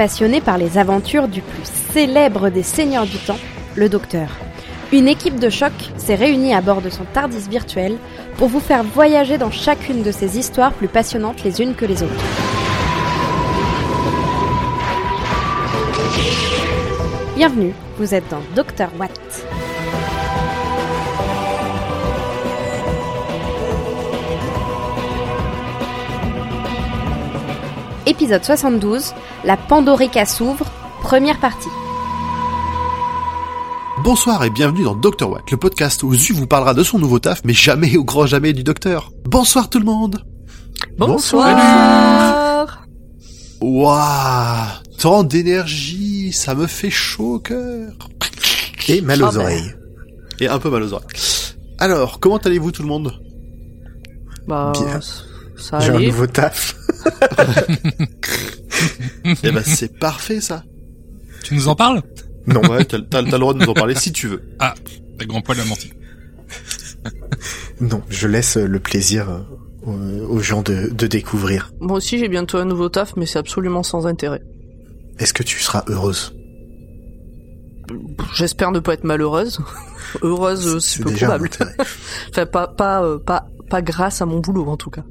passionné par les aventures du plus célèbre des seigneurs du temps, le Docteur. Une équipe de choc s'est réunie à bord de son Tardis virtuel pour vous faire voyager dans chacune de ces histoires plus passionnantes les unes que les autres. Bienvenue, vous êtes dans Docteur Watt. Épisode 72, La Pandorica s'ouvre, première partie. Bonsoir et bienvenue dans Dr. Watt, le podcast où Zu vous parlera de son nouveau taf, mais jamais au grand jamais du docteur. Bonsoir tout le monde Bonsoir. Waouh Tant d'énergie, ça me fait chaud au cœur. Et mal aux Ah oreilles. Et un peu mal aux oreilles. Alors, comment allez-vous tout le monde? Bah, Bien. ça J'ai un nouveau taf. Eh ben c'est parfait ça Tu nous en parles? Non. Ouais, t'as t'as- t'as le droit de nous en parler si tu veux. Ah, la grand poil a menti. Non, je laisse euh, le plaisir euh, aux aux gens de, de découvrir. Moi aussi, j'ai bientôt un nouveau taf, mais c'est absolument sans intérêt. Est-ce que tu seras heureuse? J'espère ne pas être malheureuse. Heureuse, euh, c'est peu déjà un probable. Enfin, pas, pas, euh, pas, pas grâce à mon boulot, en tout cas.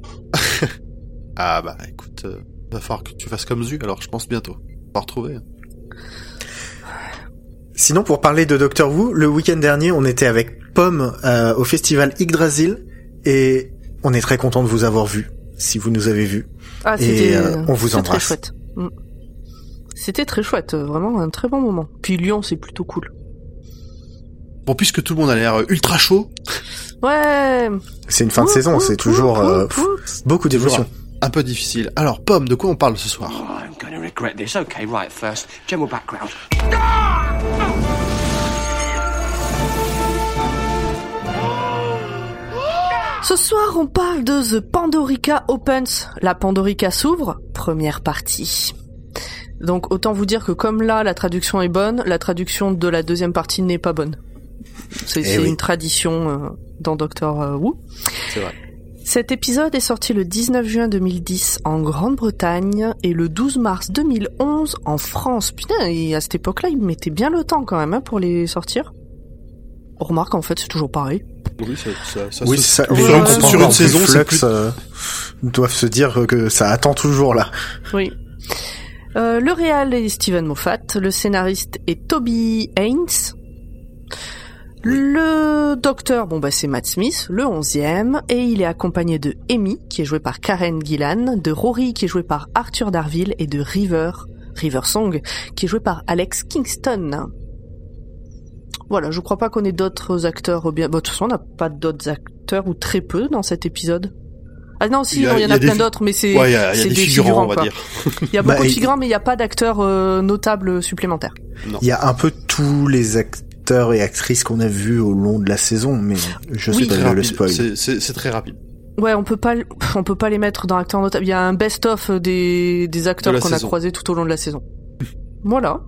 Ah bah écoute, euh, va falloir que tu fasses comme Zu, alors je pense bientôt. On va retrouver. Sinon, pour parler de Doctor Who, le week-end dernier, on était avec Pomme euh, au festival Yggdrasil et on est très content de vous avoir vu, si vous nous avez vus. Ah, Et, c'était, euh, on vous c'était très embrasse. chouette. Mm. C'était très chouette, vraiment un très bon moment. Puis Lyon, c'est plutôt cool. Bon, puisque tout le monde a l'air ultra chaud, Ouais. C'est une fin de Ouh, saison, c'est toujours ouh, euh, ouh. pff, beaucoup d'émotions. Un peu difficile. Alors, Pomme, de quoi on parle ce soir? Oh, I'm going to regret this. Okay, right, first, general background. Ce soir, on parle de The Pandorica Opens. La Pandorica s'ouvre, première partie. Donc autant vous dire que comme là la traduction est bonne, la traduction de la deuxième partie n'est pas bonne. C'est Eh oui. une tradition euh, dans Doctor euh, Who. C'est vrai. Cet épisode est sorti le 19 juin 2010 en Grande-Bretagne et le 12 mars 2011 en France. Putain, et à cette époque-là, ils mettaient bien le temps quand même hein, pour les sortir. On remarque en fait c'est toujours pareil. Oui, ça, ça, ça Oui, se- ça, Ouais, les gens qui sont Sur une saison, flux, plus- euh, doivent se dire que ça attend toujours là. Oui. Euh, le réal est Steven Moffat, le scénariste est Toby Haynes. Le docteur, bon bah c'est Matt Smith, le onzième, et il est accompagné de Amy, qui est jouée par Karen Gillan, de Rory, qui est joué par Arthur Darville, et de River, River Song, qui est joué par Alex Kingston. Voilà, je crois pas qu'on ait d'autres acteurs bien. Bon, de toute façon, on n'a pas d'autres acteurs ou très peu dans cet épisode. Ah non, si, Il y a- non, il y en y a, des plein d'autres, mais c'est Ouais, c'est des, figurants, on va quoi. dire. Il y a Bah, beaucoup de figurants, mais il n'y a pas d'acteurs euh, notables supplémentaires. Il y a un peu tous les acteurs et actrices qu'on a vus au long de la saison, mais je Oui. sais pas le spoil. C'est- très rapide. Ouais, on peut pas, on peut pas les mettre dans acteurs notables. Il y a un best-of des, des acteurs De qu'on a croisés tout au long de la saison. voilà.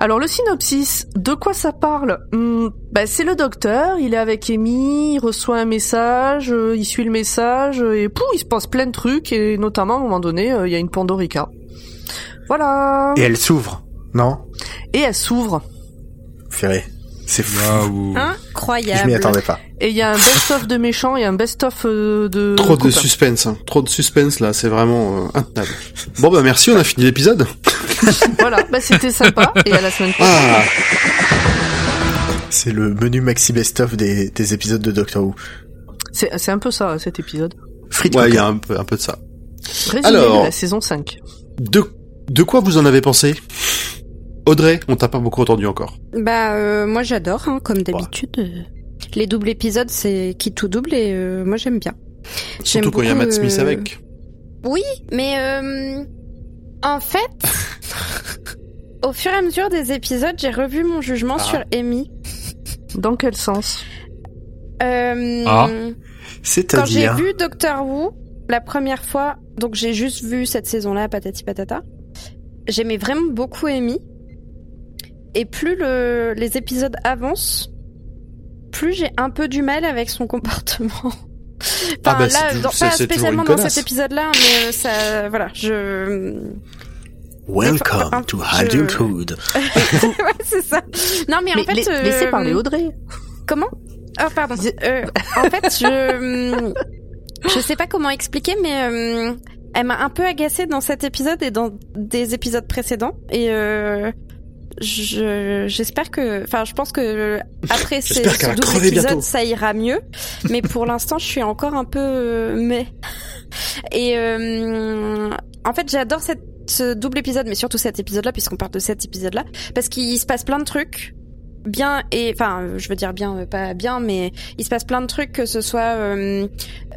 Alors le synopsis, de quoi ça parle? Hmm, bah, C'est le docteur, il est avec Amy, il reçoit un message, euh, il suit le message, et pouf, il se passe plein de trucs, et notamment à un moment donné, euh, il y a une Pandorica. Voilà. Et elle s'ouvre, non? Et elle s'ouvre. Ferré. C'est fou. Waouh. Je Incroyable. m'y attendais pas. Et il y a un best-of de méchants et un best-of euh, de... Trop de suspense, hein. trop de suspense là, c'est vraiment euh, intenable. Bon bah merci, on a fini l'épisode. Voilà, bah c'était sympa, et à la semaine prochaine. Ah, C'est le menu maxi best-of des, des épisodes de Doctor Who. C'est un peu ça, cet épisode. Frites ouais, il y a un peu, un peu de ça. Résumé Alors. de la saison 5. De, de quoi vous en avez pensé? Audrey, on t'a pas beaucoup entendu encore. Bah euh, moi j'adore, hein, comme d'habitude. euh, Les doubles épisodes c'est qui tout double et euh, moi j'aime bien. J'aime Surtout quand il y a beaucoup, Matt Smith euh, avec. Oui, mais euh, en fait, au fur et à mesure des épisodes, j'ai revu mon jugement Ah. sur Amy. Dans quel sens? Euh, Ah. Quand j'ai vu Doctor Who la première fois, donc j'ai juste vu cette saison-là, patati patata. J'aimais vraiment beaucoup Amy. Et plus le, les épisodes avancent, plus j'ai un peu du mal avec son comportement. Enfin, Ah bah, là, dans- pas spécialement dans cet épisode-là, mais ça, voilà, je. Welcome to Adulthood. ouais, c'est ça. Non, mais, Mais en fait, euh, laissez parler Audrey. Comment? Oh pardon. Euh, en fait, je je sais pas comment expliquer, mais euh, elle m'a un peu agacée dans cet épisode et dans des épisodes précédents. Et euh, je j'espère que, enfin, je pense que après ces, ce double épisode, bientôt. ça ira mieux. Mais pour l'instant, je suis encore un peu euh, mais. Et euh, en fait, j'adore cette ce double épisode, mais surtout cet épisode-là, puisqu'on parle de cet épisode-là, parce qu'il se passe plein de trucs bien et enfin je veux dire bien euh, pas bien mais il se passe plein de trucs que ce soit euh,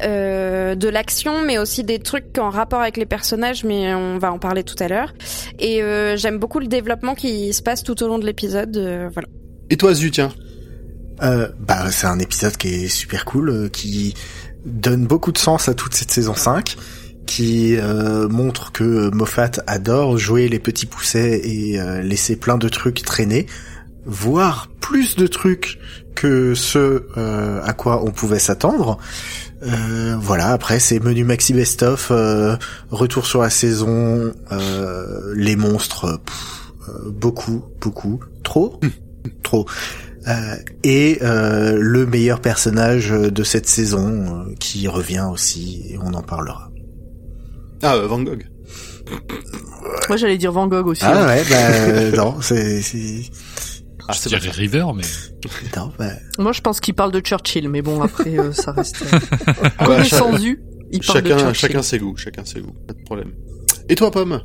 euh, de l'action mais aussi des trucs en rapport avec les personnages mais on va en parler tout à l'heure. Et euh, j'aime beaucoup le développement qui se passe tout au long de l'épisode euh, voilà. Et toi, Zu, tiens? Euh, bah, c'est un épisode qui est super cool, euh, qui donne beaucoup de sens à toute cette saison 5, qui euh, montre que Moffat adore jouer les petits poussets et euh, laisser plein de trucs traîner, voire plus de trucs que ce euh, à quoi on pouvait s'attendre. Euh, voilà, après c'est menu maxi best-of, euh, retour sur la saison, euh, les monstres, pff, euh, beaucoup, beaucoup, trop, trop. Euh, et euh, le meilleur personnage de cette saison euh, qui revient aussi et on en parlera. Ah, euh, Van Gogh. Moi, j'allais dire Van Gogh aussi. Ah hein. ouais, bah euh, non, c'est c'est Ah, Je c'est dirais River, mais non, bah, Moi, je pense qu'il parle de Churchill, mais bon, après, euh, ça reste... Euh... Ouais, Connaissant Zu, il parle de chacun, Churchill. chacun ses goûts, chacun ses goûts, pas de problème. Et toi, Pomme?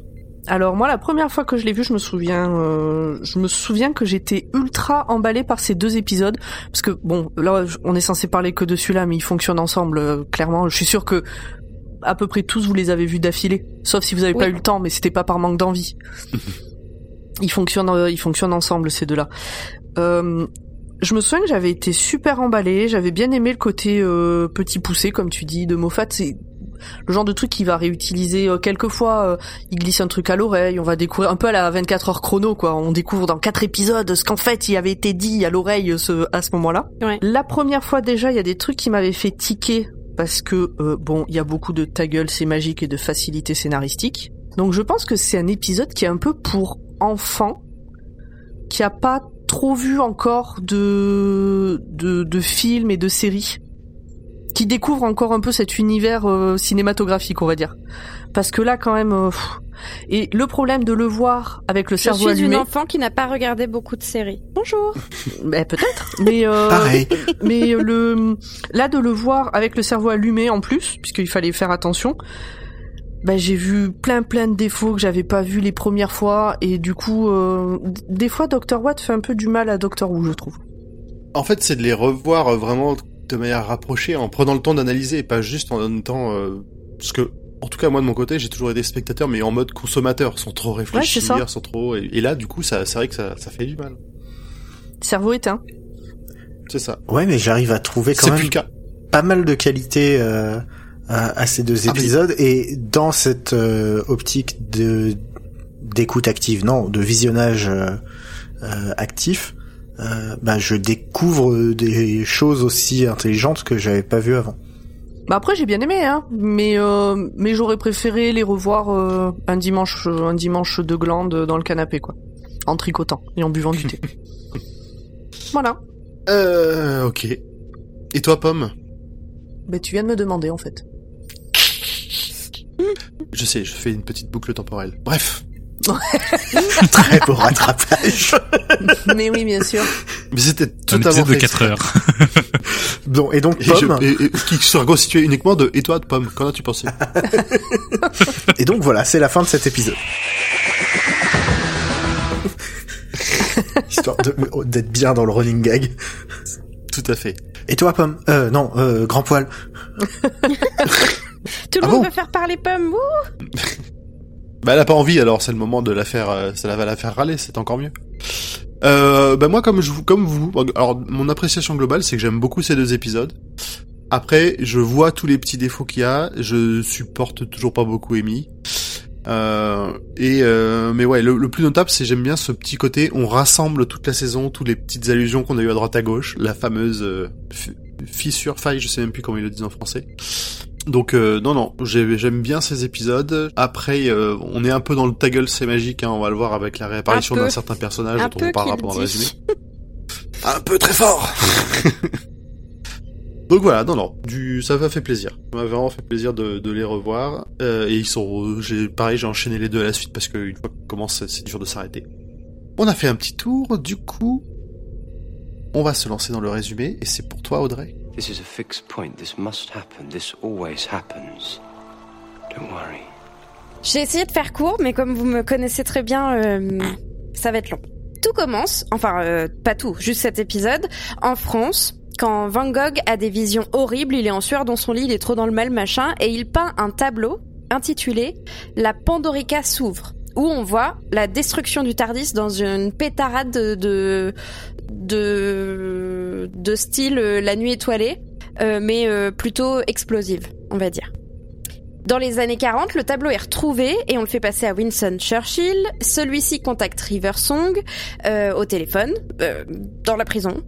Alors moi, la première fois que je l'ai vu, je me souviens, euh, je me souviens que j'étais ultra emballée par ces deux épisodes parce que bon, là, on est censé parler que de celui-là, mais ils fonctionnent ensemble. euh, clairement, je suis sûr que à peu près tous vous les avez vus d'affilée, sauf si vous avez pas eu le temps, mais c'était pas par manque d'envie. ils fonctionnent, euh, ils fonctionnent ensemble ces deux-là. Euh, je me souviens que j'avais été super emballée, j'avais bien aimé le côté euh, petit poussé, comme tu dis, de Moffat. C'est le genre de truc qu'il va réutiliser euh, quelquefois. euh, il glisse un truc à l'oreille, on va découvrir un peu à la 24 heures chrono, quoi. On découvre dans quatre épisodes ce qu'en fait il avait été dit à l'oreille ce, à ce moment-là. Ouais. La première fois déjà, il y a des trucs qui m'avaient fait tiquer parce que euh, bon, il y a beaucoup de ta gueule, c'est magique et de facilité scénaristique. Donc je pense que c'est un épisode qui est un peu pour enfants, qui a pas trop vu encore de de, de films et de séries, qui découvre encore un peu cet univers euh, cinématographique, on va dire. Parce que là, quand même, euh, et le problème de le voir avec le je cerveau suis une allumé, enfant qui n'a pas regardé beaucoup de séries bonjour ben, peut-être, mais euh, pareil. mais le là de le voir avec le cerveau allumé en plus, puisqu'il fallait faire attention. Ben, j'ai vu plein plein de défauts que j'avais pas vu les premières fois et du coup euh, des fois Dr Watt fait un peu du mal à Dr Who je trouve. En fait, c'est de les revoir euh, vraiment de manière rapprochée, en prenant le temps d'analyser, et pas juste en même temps... Euh, parce que, en tout cas, moi, de mon côté, j'ai toujours été spectateur, mais en mode consommateur, sans trop réfléchir, ça. sans trop... Et, et là, du coup, ça, c'est vrai que ça, ça fait du mal. Cerveau éteint. C'est ça. Ouais, mais j'arrive à trouver quand même plus le cas. pas mal de qualité euh, à, à ces deux Ah, mais- épisodes et dans cette euh, optique de d'écoute active, non, de visionnage euh, euh, actif, euh, bah, je découvre des choses aussi intelligentes que j'avais pas vues avant. Bah après j'ai bien aimé hein, mais euh, mais j'aurais préféré les revoir euh, un dimanche un dimanche de glande dans le canapé quoi, en tricotant et en buvant du thé. voilà. Euh, ok. Et toi, Pomme? Ben tu viens de me demander en fait. Je sais, je fais une petite boucle temporelle. Bref. Très beau rattrapage. mais oui bien sûr. Mais c'était totalement de fait 4 exprès. heures. Bon, et donc Et, je- Pomme, et- et- qui sera constitué uniquement de et toi de Pomme. Qu'en as-tu pensé? Et donc voilà, c'est la fin de cet épisode. Histoire de- d'être bien dans le running gag. Tout à fait. Et toi, Pomme? Euh, non, euh, Grand Poil. Tout le Ah monde bon veut faire parler Pomme Bah elle a pas envie, alors c'est le moment de la faire, euh, ça va la faire râler, c'est encore mieux. Euh, bah moi comme je vous, comme vous, alors mon appréciation globale c'est que j'aime beaucoup ces deux épisodes. Après, je vois tous les petits défauts qu'il y a, je supporte toujours pas beaucoup Amy. Euh, et euh, mais ouais, le, le plus notable c'est j'aime bien ce petit côté, on rassemble toute la saison, toutes les petites allusions qu'on a eues à droite à gauche, la fameuse euh, fissure, faille, je sais même plus comment ils le disent en français. Donc euh, non non, j'ai- j'aime bien ces épisodes. Après, euh, on est un peu dans le ta gueule c'est magique, hein, on va le voir avec la réapparition d'un certain personnage dont on parlera pendant le résumé. un peu très fort. Donc voilà, non non, du ça m'a fait plaisir. Ça m'a vraiment fait plaisir de, de les revoir. Euh, et ils sont, j'ai pareil, j'ai enchaîné les deux à la suite parce qu'une fois qu'on commence, c'est dur de s'arrêter. On a fait un petit tour, du coup, on va se lancer dans le résumé. Et c'est pour toi, Audrey. This is a fixed point. This must happen. This always happens. Don't worry. J'ai essayé de faire court, mais comme vous me connaissez très bien, euh, ça va être long. Tout commence, enfin euh, pas tout, juste cet épisode, en France, quand Van Gogh a des visions horribles, il est en sueur dans son lit, il est trop dans le mal, machin, et il peint un tableau intitulé La Pandorica s'ouvre, où on voit la destruction du Tardis dans une pétarade de de de, de style euh, La Nuit étoilée, euh, mais euh, plutôt explosive, on va dire. Dans les années 40, le tableau est retrouvé et on le fait passer à Winston Churchill. Celui-ci contacte River Song euh, au téléphone, euh, dans la prison,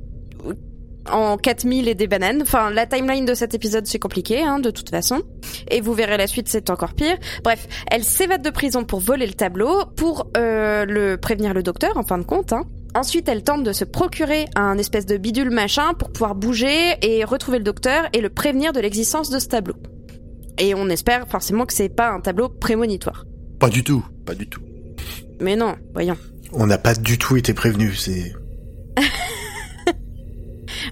en 4000 et des bananes. Enfin, la timeline de cet épisode, c'est compliqué, hein, de toute façon. Et vous verrez la suite, c'est encore pire. Bref, elle s'évade de prison pour voler le tableau, pour euh, le prévenir le docteur, en fin de compte. Hein. Ensuite, elle tente de se procurer un espèce de bidule machin pour pouvoir bouger et retrouver le docteur et le prévenir de l'existence de ce tableau. Et on espère forcément que c'est pas un tableau prémonitoire. Pas du tout, pas du tout. Mais non, voyons. On n'a pas du tout été prévenu. C'est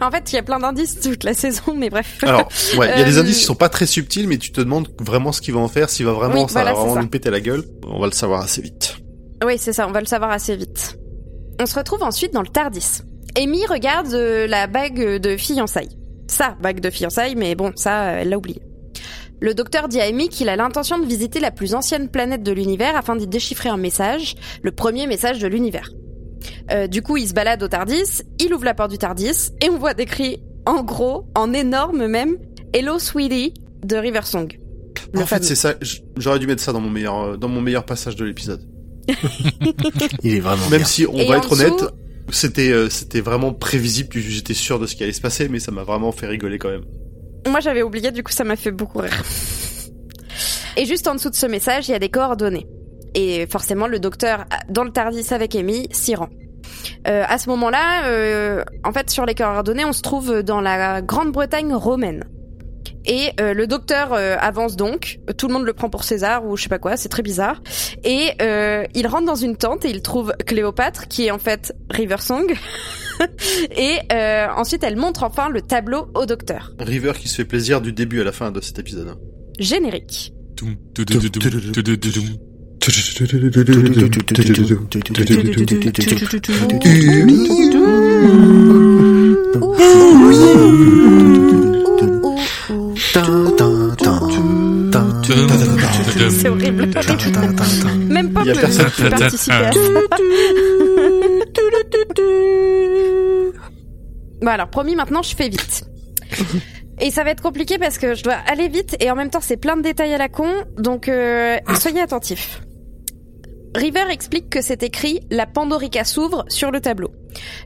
En fait, il y a plein d'indices toute la saison, mais bref. Alors, ouais, il y a des Euh, indices qui sont pas très subtils, mais tu te demandes vraiment ce qu'il va en faire, s'il va vraiment, Oui, ça voilà, va vraiment ça. lui péter la gueule. On va le savoir assez vite. Oui, c'est ça, on va le savoir assez vite. On se retrouve ensuite dans le Tardis. Amy regarde euh, la bague de fiançailles. Sa bague de fiançailles, mais bon, ça, elle l'a oublié. Le docteur dit à Amy qu'il a l'intention de visiter la plus ancienne planète de l'univers afin d'y déchiffrer un message, le premier message de l'univers. Euh, du coup, il se balade au Tardis, il ouvre la porte du Tardis, et on voit décrit en gros, en énorme même, Hello Sweetie de Riversong. En fait, c'est ça. J'aurais dû mettre ça dans mon meilleur, euh, dans mon meilleur passage de l'épisode. il est vraiment Même bien. si on Et va être dessous- honnête, c'était, euh, c'était vraiment prévisible. J'étais sûr de ce qui allait se passer, mais ça m'a vraiment fait rigoler quand même. Moi, j'avais oublié, du coup, ça m'a fait beaucoup rire. Et juste en dessous de ce message, il y a des coordonnées. Et forcément, le docteur, dans le Tardis avec Amy, s'y rend. Euh, à ce moment-là, euh, en fait, sur les coordonnées, on se trouve dans la Grande-Bretagne romaine. Et euh, le docteur euh, avance donc, tout le monde le prend pour César ou je sais pas quoi, c'est très bizarre. Et euh, il rentre dans une tente et il trouve Cléopâtre, qui est en fait Riversong. et euh, ensuite, elle montre enfin le tableau au docteur. River qui se fait plaisir du début à la fin de cet épisode. Générique. C'est horrible. Même pas personne qui participait à ça. Bon alors promis maintenant je fais vite. Et ça va être compliqué parce que je dois aller vite et en même temps c'est plein de détails à la con, donc euh, soyez attentifs. River explique que c'est écrit La Pandorica s'ouvre sur le tableau.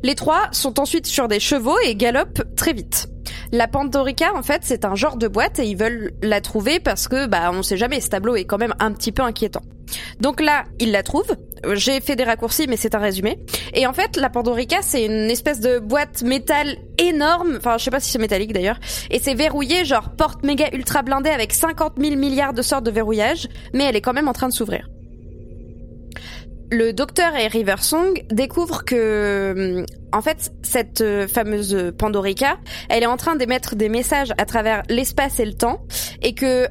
Les trois sont ensuite sur des chevaux et galopent très vite. La Pandorica, en fait, c'est un genre de boîte et ils veulent la trouver parce que, bah, on sait jamais, ce tableau est quand même un petit peu inquiétant. Donc là, ils la trouvent. J'ai fait des raccourcis, mais c'est un résumé. Et en fait, la Pandorica, c'est une espèce de boîte métal énorme. Enfin, je sais pas si c'est métallique d'ailleurs. Et c'est verrouillé, genre porte méga ultra blindée avec 50 000 milliards de sortes de verrouillage. Mais elle est quand même en train de s'ouvrir. Le docteur et Riversong découvrent que, en fait, cette euh, fameuse Pandorica, elle est en train d'émettre des messages à travers l'espace et le temps, et que,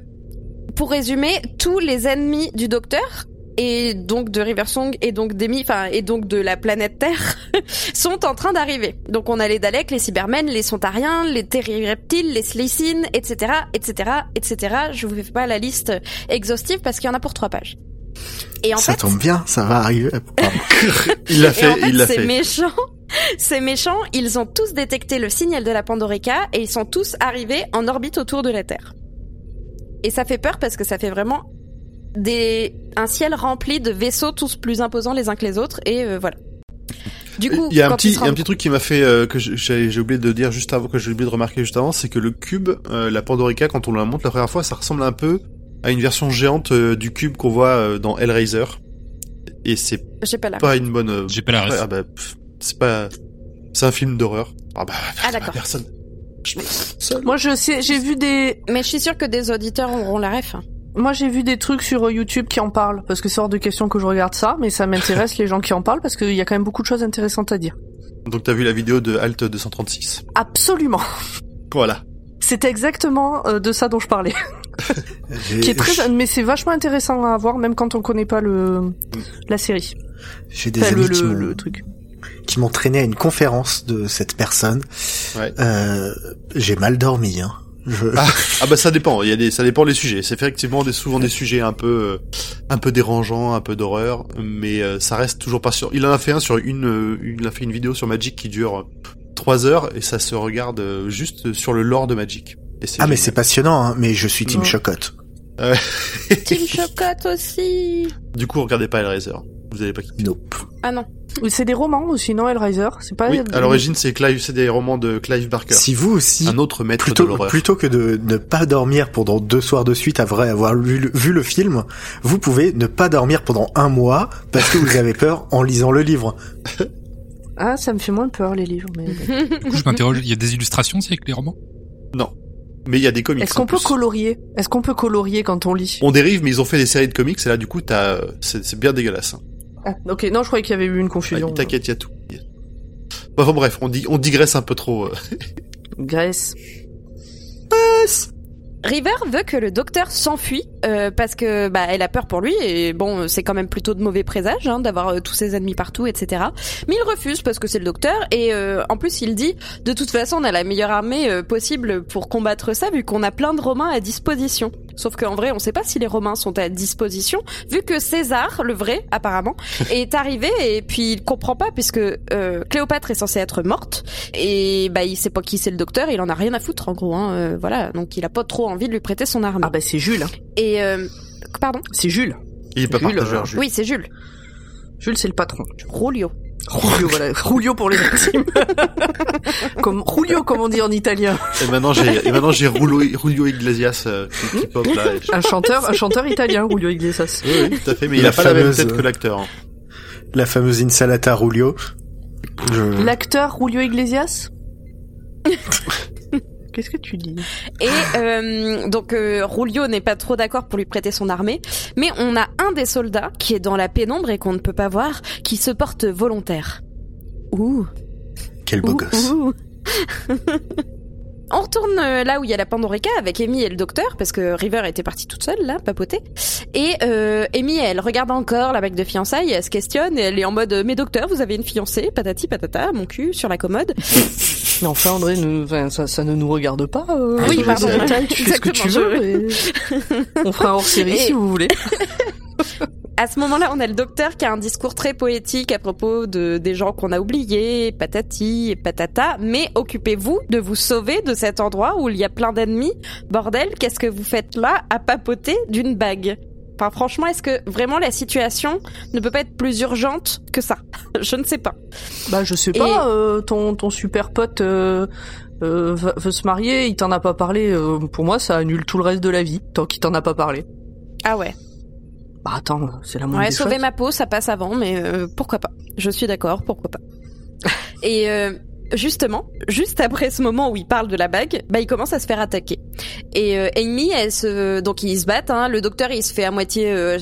pour résumer, tous les ennemis du docteur, et donc de Riversong, et donc d'Emi, enfin, et donc de la planète Terre, sont en train d'arriver. Donc on a les Daleks, les Cybermen, les Sontariens, les Terrireptiles, les Slicines, etc., etc., etc. Je vous fais pas la liste exhaustive parce qu'il y en a pour trois pages. Et en Ça fait, tombe bien, ça va arriver. Il l'a fait, en fait, il l'a fait. méchants, ces méchants, ils ont tous détecté le signal de la Pandorica et ils sont tous arrivés en orbite autour de la Terre. Et ça fait peur parce que ça fait vraiment des un ciel rempli de vaisseaux tous plus imposants les uns que les autres et euh, voilà. Du coup, il y a un petit, un truc qui m'a fait euh, que j'ai oublié de dire juste avant, que j'ai oublié de remarquer juste avant, c'est que le cube, euh, la Pandorica, quand on la monte la première fois, ça ressemble un peu à une version géante euh, du cube qu'on voit euh, dans Hellraiser. Et c'est j'ai pas la. pas une bonne. euh, J'ai pas la ref. ah bah, c'est pas. C'est un film d'horreur. Ah bah. Ah, d'accord. Personne. Je seul. Moi, je sais, j'ai vu des, Mais je suis sûre que des auditeurs auront la ref. moi, j'ai vu des trucs sur euh, YouTube qui en parlent, parce que c'est hors de question que je regarde ça, mais ça m'intéresse les gens qui en parlent, parce qu'il y a quand même beaucoup de choses intéressantes à dire. Donc t'as vu la vidéo de Alt 236. Absolument. Voilà. C'est exactement euh, de ça dont je parlais. Qui est très, mais c'est vachement intéressant à voir, même quand on connaît pas le, la série. J'ai des Enfin, le, amis qui le, m'ont- le truc. qui m'ont traîné à une conférence de cette personne. Ouais. Euh, j'ai mal dormi. Hein. Je... Ah, ah bah ça dépend. Il y a des, ça dépend les sujets. C'est effectivement des, souvent des sujets un peu, euh, un peu dérangeants, un peu d'horreur, mais euh, ça reste toujours pas sûr. Il en a fait un sur une, euh, il a fait une vidéo sur Magic qui dure trois heures et ça se regarde juste sur le lore de Magic. Ah mais c'est passionnant, hein, mais je suis Team. Chocotte. Team Chocotte aussi. Du coup, regardez pas Hellraiser. Vous allez pas quitter. Nope. Ah non. C'est des romans aussi, non, Hellraiser C'est pas. Oui, à l'origine, c'est Clive, c'est des romans de Clive Barker, Si vous aussi, un autre maître de plutôt, l'horreur. plutôt que de ne pas dormir pendant deux soirs de suite après avoir lu, vu le film, vous pouvez ne pas dormir pendant un mois parce que vous avez peur en lisant le livre. Ah, ça me fait moins peur les livres. Mais... Du coup, je m'interroge, il y a des illustrations aussi avec les romans? Non, mais il y a des comics. Est-ce qu'on peut colorier? Est-ce qu'on peut colorier quand on lit? On dérive, mais ils ont fait des séries de comics et là, du coup, t'as, c'est bien dégueulasse. hein. ah, Ok, non, je croyais qu'il y avait eu une confusion. Ah, T'inquiète, il y a tout. Bon, Enfin, bref, on, dit, on digresse un peu trop. euh. Grèce. River veut que le docteur s'enfuit euh, parce que bah elle a peur pour lui et bon c'est quand même plutôt de mauvais présages hein, d'avoir euh, tous ses ennemis partout etc. Mais il refuse parce que c'est le docteur et euh, en plus il dit de toute façon on a la meilleure armée possible pour combattre ça vu qu'on a plein de Romains à disposition. Sauf qu'en vrai on sait pas si les Romains sont à disposition vu que César le vrai apparemment est arrivé et puis il comprend pas puisque euh, Cléopâtre est censée être morte et bah il sait pas qui c'est le docteur il en a rien à foutre en gros hein, euh, voilà donc il a pas trop envie de lui prêter son arme Ah bah c'est Jules. hein. et euh, pardon? C'est Jules. Il est pas Jules, partageur, Jules. oui c'est Jules Jules, c'est le patron. Rolio Julio, voilà. Julio pour les intimes. comme Julio, comme on dit en italien. Et maintenant, j'ai, et maintenant, j'ai Julio Iglesias, euh, qui, qui pop là. et Un chanteur, un chanteur italien, Julio Iglesias. Oui, oui, tout à fait, mais il La a pas la même fameuse, tête euh, que l'acteur. hein. La fameuse Insalata Rulio. Je... L'acteur Julio Iglesias? Qu'est-ce que tu dis? Et euh, donc euh, Rolio n'est pas trop d'accord pour lui prêter son armée mais on a un des soldats qui est dans la pénombre et qu'on ne peut pas voir qui se porte volontaire ouh Quel beau ouh, gosse. ouh. On retourne euh, là où il y a la Pandorica avec Amy et le docteur parce que River était partie toute seule là, papoter. Et euh, Amy, elle regarde encore la bague de fiançailles, elle se questionne et elle est en mode "Mais docteur, vous avez une fiancée Patati patata, mon cul sur la commode." Mais enfin, André, nous, enfin, ça, ça ne nous regarde pas. euh, Oui, je- pardon. Tu fais ce que tu veux. et- On fera un hors série Et- si vous voulez. À ce moment-là, on a le docteur qui a un discours très poétique à propos de des gens qu'on a oubliés, patati et patata. Mais occupez-vous de vous sauver de cet endroit où il y a plein d'ennemis. Bordel, qu'est-ce que vous faites là à papoter d'une bague? Enfin, franchement, est-ce que vraiment la situation ne peut pas être plus urgente que ça Je ne sais pas. Bah, je sais Et- pas, euh, ton, ton super pote euh, euh, veut se marier, il t'en a pas parlé. pour moi, ça annule tout le reste de la vie, tant qu'il t'en a pas parlé. Ah ouais. Bah, attends, c'est la moindre Ouais, des sauver choses. ma peau, ça passe avant, mais pourquoi pas Je suis d'accord, pourquoi pas. Et justement, juste après ce moment où il parle de la bague, bah il commence à se faire attaquer. Et euh, Amy, elle se, donc ils se battent. Hein, le docteur, il se fait à moitié euh,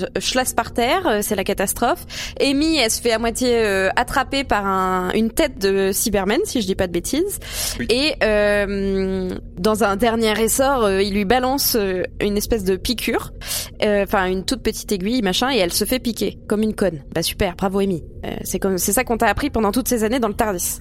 par terre, euh, c'est la catastrophe. Amy, elle se fait à moitié euh, attraper par un, une tête de Cyberman, si je dis pas de bêtises. Oui. Et euh, dans un dernier essor, euh, il lui balance euh, une espèce de piqûre, euh, enfin une toute petite aiguille, machin, et elle se fait piquer comme une conne. Bah super, bravo Amy. Euh, c'est comme, c'est ça qu'on t'a appris pendant toutes ces années dans le Tardis.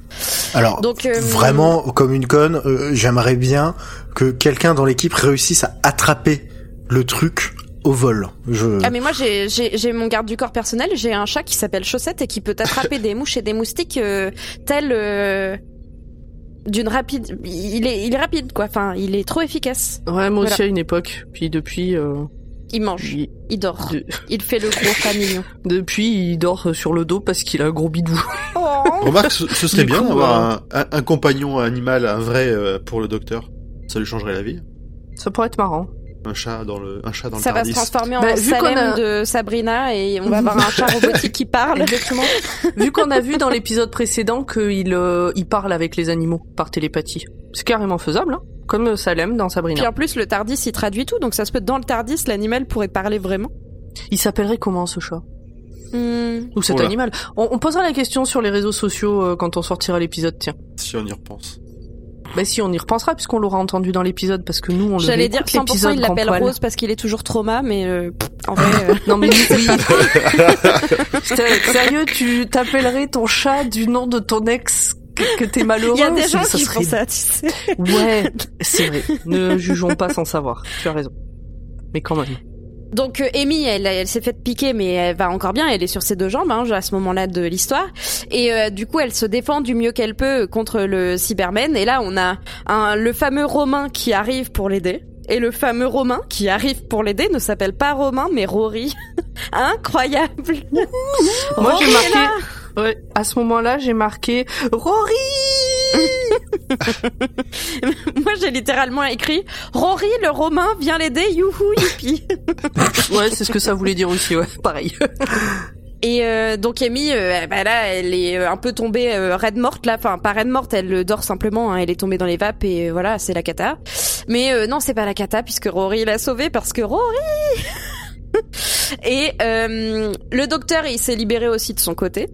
Alors, Donc euh, vraiment, comme une conne, euh, j'aimerais bien que quelqu'un dans l'équipe réussisse à attraper le truc au vol. Je... Ah mais moi j'ai j'ai j'ai mon garde du corps personnel, j'ai un chat qui s'appelle Chaussette et qui peut attraper des mouches et des moustiques euh, tel euh, d'une rapide il est il est rapide quoi. Enfin, il est trop efficace. Ouais, moi aussi Voilà. à une époque. Puis depuis, euh, Il mange, il- il dort. de- Il fait le gros chat mignon. depuis, il dort sur le dos parce qu'il a un gros bidou. Oh Remarque, ce, ce serait Du bien d'avoir un, un- un compagnon animal, un vrai euh, pour le docteur. Ça lui changerait la vie. Ça pourrait être marrant. Un chat dans le, un chat dans Ça le va se transformer en Bah, Salem a- de Sabrina et on va avoir un chat robotique qui parle. Exactement. Vu qu'on a vu dans l'épisode précédent qu'il euh, il parle avec les animaux par télépathie. C'est carrément faisable, hein comme euh, Salem dans Puis Sabrina. en plus, le Tardis, il traduit tout, donc ça se peut dans le Tardis, l'animal pourrait parler vraiment. Il s'appellerait comment ce chat? Hmm. Ou cet Oula. animal on, on posera la question sur les réseaux sociaux euh, quand on sortira l'épisode, tiens. Si on y repense. Bah si, on y repensera puisqu'on l'aura entendu dans l'épisode parce que nous, on le J'allais dire réécoute 100% l'épisode il l'appelle. Rose parce qu'il est toujours trauma, mais euh, en vrai... euh, Non mais oui. Sérieux, Sérieux, tu t'appellerais ton chat du nom de ton ex que, t'es malheureux Il y a des gens ça qui serait font ça, tu sais. Ouais, c'est vrai. Ne jugeons pas sans savoir. Tu as raison. Mais quand même. Donc euh, Amy, elle, elle s'est faite piquer, mais elle va encore bien. Elle est sur ses deux jambes hein, à ce moment-là de l'histoire, et euh, du coup, elle se défend du mieux qu'elle peut contre le Cyberman. Et là, on a un, le fameux Romain qui arrive pour l'aider. Et le fameux Romain qui arrive pour l'aider ne s'appelle pas Romain, mais Rory. Incroyable. Moi, j'ai marqué. Ouais, à ce moment-là, j'ai marqué Rory. Moi, j'ai littéralement écrit Rory, le Romain, vient l'aider. Youhou, youpi. ouais, c'est ce que ça voulait dire aussi. Ouais, pareil. Et euh, donc Amy, euh, bah là, elle est euh, un peu tombée euh, raide morte là, enfin pas raide morte, elle euh, dort simplement, hein, elle est tombée dans les vapes et voilà, c'est la cata. Mais euh, non, c'est pas la cata puisque Rory l'a sauvée parce que Rory. et euh, le docteur, il s'est libéré aussi de son côté.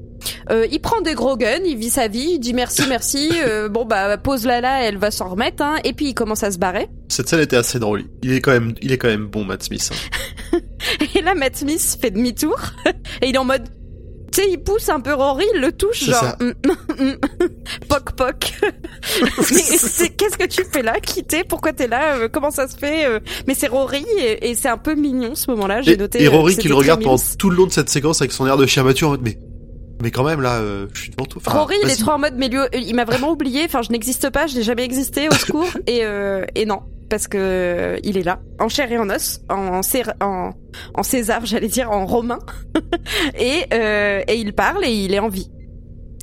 Euh, il prend des gros guns, il vit sa vie, il dit merci, merci. euh, bon bah pose là là, elle va s'en remettre. Hein, et puis il commence à se barrer. Cette scène était assez drôle. Il est quand même, il est quand même bon, Matt Smith. hein. Et là, Matt Smith fait demi-tour et il est en mode, tu sais, il pousse un peu Rory, il le touche, genre, hum, hum, hum, poc poc. Qu'est-ce que tu fais là Quitter Pourquoi t'es là? Euh, Comment ça se fait? Euh, Mais c'est Rory et, et c'est un peu mignon ce moment-là. J'ai noté. et Rory qui le regarde pendant tout le long de cette séquence avec son air de chien battu en mode mais, mais quand même là, euh, je suis devant toi. Enfin, Rory, il est trop en mode, mais lui, il m'a vraiment oublié. Enfin, je n'existe pas, je n'ai jamais existé. Au secours. et euh, et non, parce que euh, il est là, en chair et en os, en en, en César, j'allais dire en romain. et euh, et il parle et il est en vie.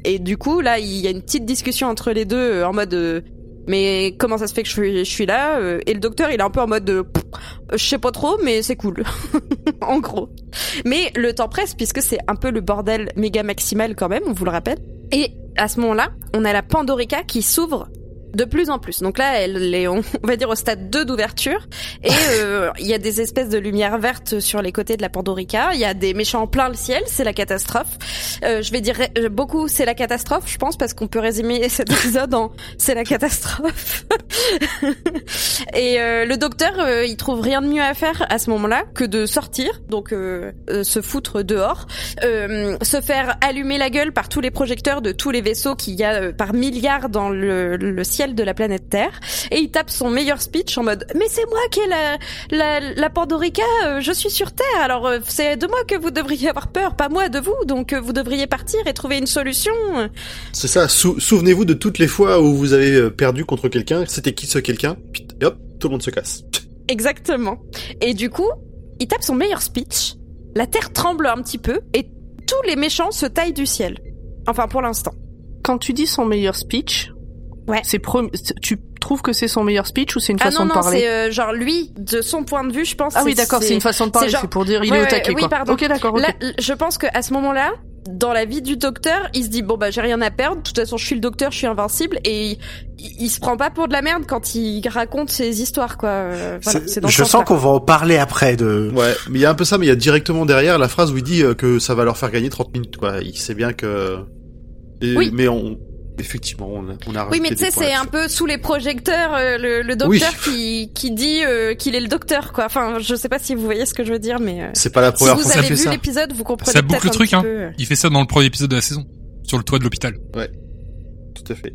Et du coup, là, il y a une petite discussion entre les deux euh, en mode. Mais comment ça se fait que je suis, là euh, Et le docteur, il est un peu en mode de, je sais pas trop, mais c'est cool, en gros. Mais le temps presse puisque c'est un peu le bordel méga maximal quand même, on vous le rappelle. Et à ce moment-là, on a la Pandorica qui s'ouvre de plus en plus. Donc là, elle est, on va dire au stade 2 d'ouverture. Et euh, il y a des espèces de lumière verte sur les côtés de la Pandorica. Il y a des méchants en plein le ciel. C'est la catastrophe. Euh, je vais dire euh, beaucoup, c'est la catastrophe, je pense, parce qu'on peut résumer cet épisode en c'est la catastrophe. Et euh, le docteur, euh, il trouve rien de mieux à faire à ce moment-là que de sortir, donc se foutre dehors, euh, se faire allumer la gueule par tous les projecteurs de tous les vaisseaux qu'il y a par milliards dans le, le ciel de la planète Terre, et il tape son meilleur speech en mode mais c'est moi qui ai la la, la Pandorica, euh, je suis sur Terre, alors euh, c'est de moi que vous devriez avoir peur, pas moi de vous, donc euh, vous devriez partir et trouver une solution. C'est ça. sou- Souvenez-vous de toutes les fois où vous avez perdu contre quelqu'un. C'était qui ce quelqu'un? Puis, Et hop, tout le monde se casse. Exactement. Et du coup, il tape son meilleur speech. La terre tremble un petit peu et tous les méchants se taillent du ciel. Enfin, pour l'instant. Quand tu dis son meilleur speech, Ouais. c'est tu trouves que c'est son meilleur speech ou c'est une Ah façon non, de non, parler c'est euh, genre lui, de son point de vue, je pense. Ah oui, d'accord, c'est une façon de parler, c'est genre- pour dire il Ouais, est au ouais, taquet, oui, quoi. pardon. Ok, d'accord. Là, je pense que à ce moment-là, dans la vie du docteur, il se dit bon bah j'ai rien à perdre. De toute façon, je suis le docteur, je suis invincible et il, il se prend pas pour de la merde quand il raconte ses histoires quoi. Euh, voilà, dans je sens qu'on va en parler après de. Ouais, mais il y a un peu ça, mais il y a directement derrière la phrase où il dit euh, que ça va leur faire gagner 30 minutes, quoi. Il sait bien que... Et- Oui. Mais on... Effectivement, on a, on a Oui, mais tu sais, c'est un peu sous les projecteurs euh, le, le docteur qui, qui dit euh, qu'il est le docteur, quoi. Enfin, je sais pas si vous voyez ce que je veux dire, mais euh, C'est pas la si première vous fois qu'il avez fait vu l'épisode, vous comprenez Ça boucle le truc, hein. peu. euh. Il fait ça dans le premier épisode de la saison, sur le toit de l'hôpital. Tout à fait.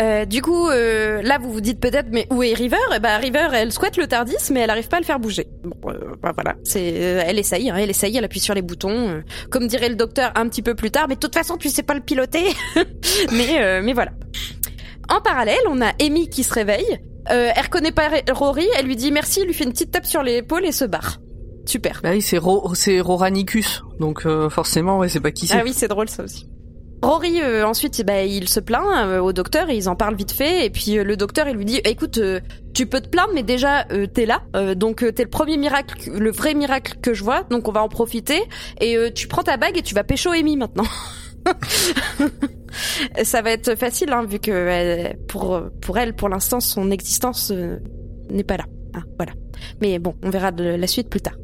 Euh, du coup, euh, là, vous vous dites peut-être, mais où est River? Eh ben, River, elle squatte le Tardis, mais elle arrive pas à le faire bouger. Bon, euh, bah, voilà, c'est, euh, elle essaye, hein, elle essaye, elle appuie sur les boutons, euh, comme dirait le docteur un petit peu plus tard. Mais de toute façon, tu sais pas le piloter. mais, euh, mais voilà. En parallèle, on a Amy qui se réveille. Euh, elle reconnaît pas Rory, elle lui dit merci, lui fait une petite tape sur l'épaule et se barre. Super. Bah oui, c'est Ro c'est Roranicus, donc euh, forcément, ouais, c'est pas qui c'est. Ah oui, c'est drôle ça aussi. Rory euh, ensuite bah, il se plaint euh, au docteur ils en parlent vite fait. Et puis euh, le docteur il lui dit écoute euh, tu peux te plaindre mais déjà euh, t'es là. Euh, donc t'es le premier miracle le vrai miracle que je vois. Donc on va en profiter. Et tu prends ta bague et tu vas pécho Amy maintenant. Ça va être facile hein, vu que pour pour elle pour l'instant son existence n'est pas là. Ah, voilà. Mais bon on verra de la suite plus tard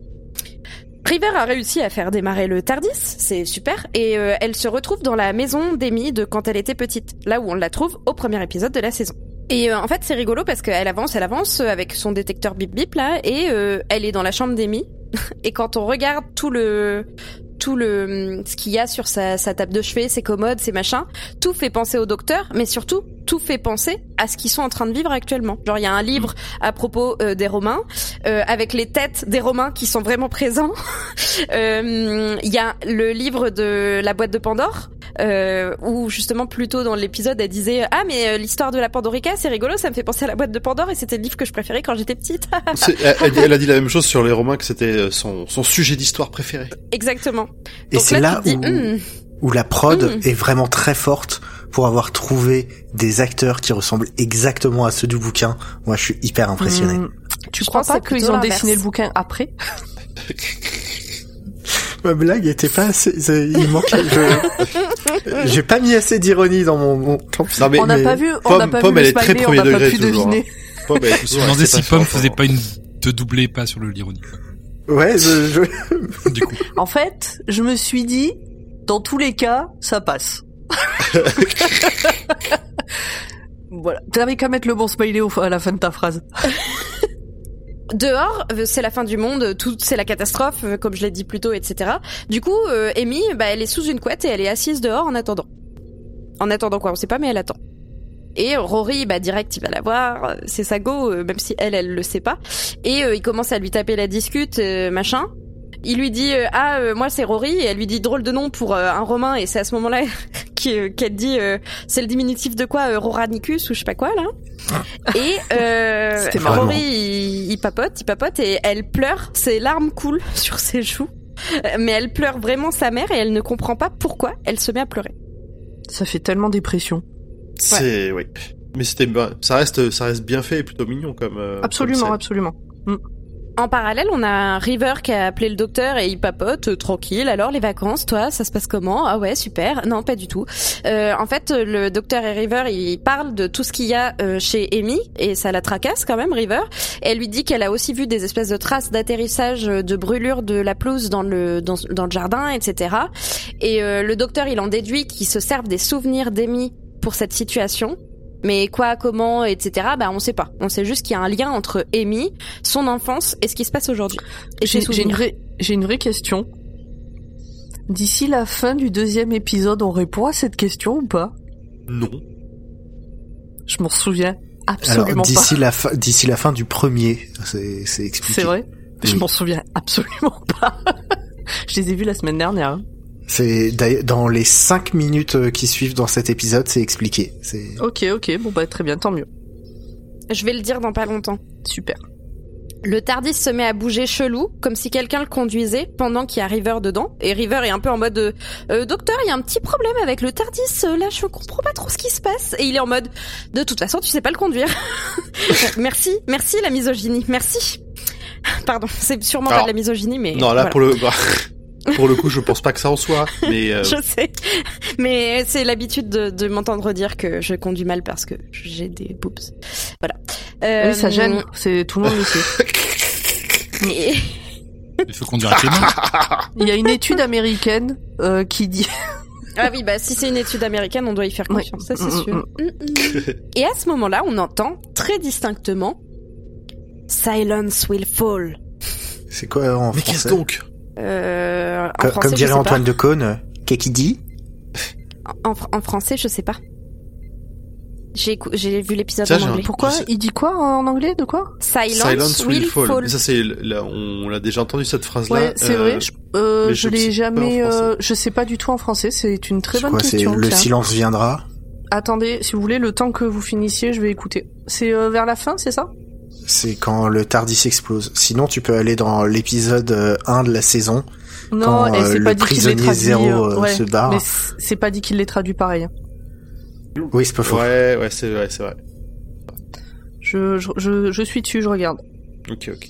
River a réussi à faire démarrer le Tardis, c'est super, et euh, elle se retrouve dans la maison d'Amy de quand elle était petite, là où on la trouve au premier épisode de la saison. Et euh, en fait, c'est rigolo parce qu'elle avance, elle avance euh, avec son détecteur bip bip là, et elle est dans la chambre d'Amy. et quand on regarde tout le tout le ce qu'il y a sur sa, sa table de chevet, ses commodes, ses machins, tout fait penser au docteur, mais surtout tout fait penser à ce qu'ils sont en train de vivre actuellement. Genre il y a un livre à propos euh, des Romains euh, avec les têtes des Romains qui sont vraiment présents. Euh, Il y a le livre de la boîte de Pandore euh, où justement plus tôt dans l'épisode elle disait ah mais euh, l'histoire de la Pandorica c'est rigolo ça me fait penser à la boîte de Pandore et c'était le livre que je préférais quand j'étais petite. Elle, elle- a dit la même chose sur les Romains que c'était son, son sujet d'histoire préféré. Exactement. Et c'est là, dis, où, Hmm, où la prod Mm. est vraiment très forte pour avoir trouvé des acteurs qui ressemblent exactement à ceux du bouquin. Moi, je suis hyper impressionné. Hmm, tu Je crois pas qu'ils ont dessiné le bouquin après? Ma blague était pas assez, il manquait, je- j'ai pas mis assez d'ironie dans mon. Non, mais- On n'a mais pas vu, on Pomme- pas Pomme, vu elle le est très premier n'a pas degré, pu toujours, deviner. Pomme, elle est Je me demandais si Pomme faisait pas une te doublait pas sur le l'ironie. Ouais, je, je- Du coup, En fait, je me suis dit, dans tous les cas, ça passe. voilà. T'avais qu'à mettre le bon smiley au- à la fin de ta phrase. Dehors, c'est la fin du monde, tout c'est la catastrophe, comme je l'ai dit plus tôt, etc. Du coup, euh, Amy, bah, elle est sous une couette et elle est assise dehors en attendant. En attendant quoi, on sait pas, mais elle attend. Et Rory, bah direct, il va la voir, c'est sa go, euh, même si elle, elle le sait pas. Et euh, il commence à lui taper la discute, euh, machin. Il lui dit euh, ah moi c'est Rory et elle lui dit drôle de nom pour un romain et c'est à ce moment-là qu'elle dit c'est le diminutif de quoi Roranicus ou je sais pas quoi là? Et C'était marrant. Rory il, il papote, il papote et elle pleure, ses larmes coulent sur ses joues. Mais elle pleure vraiment sa mère et elle ne comprend pas pourquoi elle se met à pleurer. Ça fait tellement dépression. C'est, oui. Mais c'était, bah, ça reste, ça reste bien fait et plutôt mignon comme. euh, comme Absolument, absolument. En parallèle, on a River qui a appelé le docteur et il papote euh, tranquille. Alors les vacances, toi, ça se passe comment? Ah ouais, super. Non, pas du tout. Euh, en fait, le docteur et River, ils parlent de tout ce qu'il y a euh, chez Amy et ça la tracasse quand même, River. Et elle lui dit qu'elle a aussi vu des espèces de traces d'atterrissage euh, de brûlure de la pelouse dans le dans, dans le jardin, etc. Et euh, le docteur, il en déduit qu'ils se servent des souvenirs d'Amy pour cette situation. Mais quoi, comment, etc. Bah on sait pas. On sait juste qu'il y a un lien entre Amy, son enfance et ce qui se passe aujourd'hui. J'ai une vraie, j'ai une vraie question. D'ici la fin du deuxième épisode, on répond à cette question ou pas? Non. Je m'en souviens alors absolument pas. d'ici la fin, d'ici la fin du premier, c'est, expliqué. C'est vrai? Je m'en souviens absolument pas. Je les ai vus la semaine dernière. hein. C'est d'ailleurs, dans les cinq minutes euh, qui suivent dans cet épisode, c'est expliqué. C'est Ok, ok, bon bah très bien, tant mieux. Je vais le dire dans pas longtemps. Super. Le Tardis se met à bouger chelou, comme si quelqu'un le conduisait pendant qu'il y a River dedans. Et River est un peu en mode euh, Euh, Docteur, il y a un petit problème avec le Tardis, euh, là je comprends pas trop ce qui se passe. Et il est en mode De toute façon, tu sais pas le conduire. merci, merci la misogynie, merci. Pardon, c'est sûrement pas de la misogynie, mais. non, là voilà. pour le, bah, pour le coup, je pense pas que ça en soit. Mais euh, Je sais, mais c'est l'habitude de, de m'entendre dire que je conduis mal parce que j'ai des boobs. Voilà. Euh, Oui, ça gêne, c'est tout le monde le sait. mais- il faut conduire mains. Il y a une étude américaine euh, qui dit Ah oui, bah si c'est une étude américaine, on doit y faire Ouais. confiance, ça c'est Mm, sûr. Mm, mm. Et à ce moment-là, on entend très distinctement Silence will fall. c'est quoi en mais qu'est-ce donc? Euh, en Co- français, Comme je dirait sais Antoine Decaune, euh, qu'est-ce qu'il dit? En, fr- en français, je sais pas. J'ai vu l'épisode en anglais. Pourquoi Il dit quoi en anglais? De quoi? Silence, Silence will will fall. fall. Mais ça c'est, là, on l'a déjà entendu cette phrase-là. Ouais, c'est Euh, vrai. Je, euh, je je l'ai sais pas jamais. euh, je sais pas du tout en français. C'est une très C'est bonne quoi C'est question. le silence viendra? Attendez, si vous voulez, le temps que vous finissiez, je vais écouter. C'est euh, vers la fin, c'est ça? C'est quand le Tardis explose. Sinon, tu peux aller dans l'épisode euh, 1 de la saison Non, quand et euh, c'est le pas dit qu'il les prisonnier traduit. zéro euh, euh, ouais, se barre. mais c'est pas dit qu'il les traduit pareil. hein. Oui, c'est pas faux. Ouais, ouais, c'est vrai, c'est vrai. Je, je, je, je suis dessus, je regarde. Ok, ok.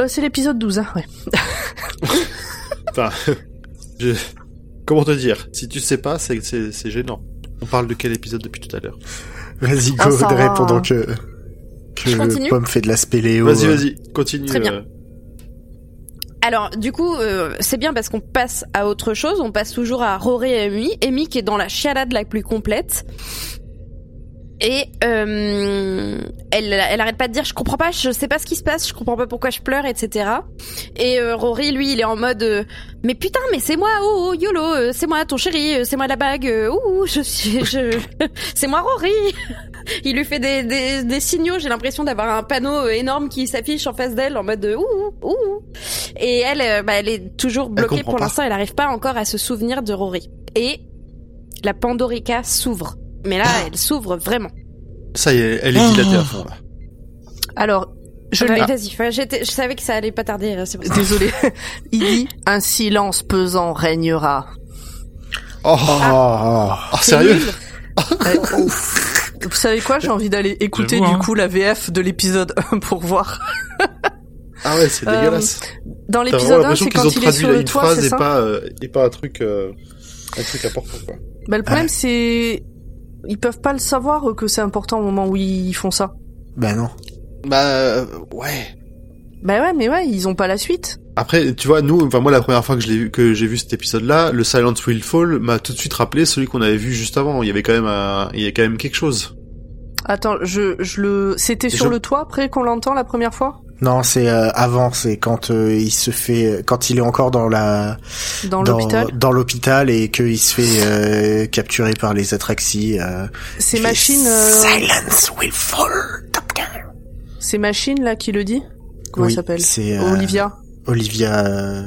Euh, c'est l'épisode 12, hein, ouais. Enfin, je... comment te dire? Si tu sais pas, c'est c'est c'est gênant. On parle de quel épisode depuis tout à l'heure? Vas-y, Ah, go, Audrey, va. pendant que, Je continue que Pomme fait de la spéléo. Vas-y, euh, vas-y, continue. Très bien. euh. Alors, du coup, euh, c'est bien parce qu'on passe à autre chose. On passe toujours à Rory et Amy. Amy qui est dans la chialade la plus complète. Et euh, elle, elle arrête pas de dire je comprends pas, je sais pas ce qui se passe, je comprends pas pourquoi je pleure, etc. Et euh, Rory, lui, il est en mode euh, mais putain, mais c'est moi, oh, oh yolo, euh, c'est moi ton chéri, euh, c'est moi la bague, ouh, je suis, je, c'est moi Rory. il lui fait des, des, des signaux, j'ai l'impression d'avoir un panneau énorme qui s'affiche en face d'elle en mode ouh, ouh. Et elle, bah, elle est toujours bloquée pour l'instant, elle arrive pas encore à se souvenir de Rory. Et la Pandorica s'ouvre. Mais là, elle s'ouvre vraiment. Ça y est, elle est dilatée à fond là. Alors, je Ouais, l'ai. Vas-y, enfin, j'étais- je savais que ça allait pas tarder, euh, c'est. Désolé. Il dit un silence pesant régnera. Oh, Oh, oh. oh, sérieux Vous savez quoi J'ai envie d'aller écouter du hein. coup la VF de l'épisode 1 pour voir. Ah ouais, c'est Euh, dégueulasse. Dans l'épisode 1, l'impression c'est quand ont il est sur le une toit, phrase c'est et ça pas euh, et pas un truc euh, un truc important quoi. Bah, le problème, c'est ils peuvent pas le savoir que c'est important au moment où ils font ça. Bah non. Bah euh, ouais. Bah ouais, mais ouais, ils ont pas la suite. Après, tu vois, nous, enfin moi, la première fois que je l'ai vu, que j'ai vu cet épisode-là, le Silent Will Fall m'a tout de suite rappelé celui qu'on avait vu juste avant. Il y avait quand même un, il y a quand même quelque chose. Attends, je, je le, c'était sur Je- le toit après qu'on l'entend la première fois? Non, c'est euh, avant, c'est quand euh, il se fait, quand il est encore dans la, dans dans, l'hôpital. dans l'hôpital et qu'il se fait euh, capturer par les Atraxis. Euh, C'est il fait machine, euh, Silence will fall, doctor. c'est machine là qui le dit? Comment Oui, elle s'appelle? c'est euh, Olivia Olivia euh,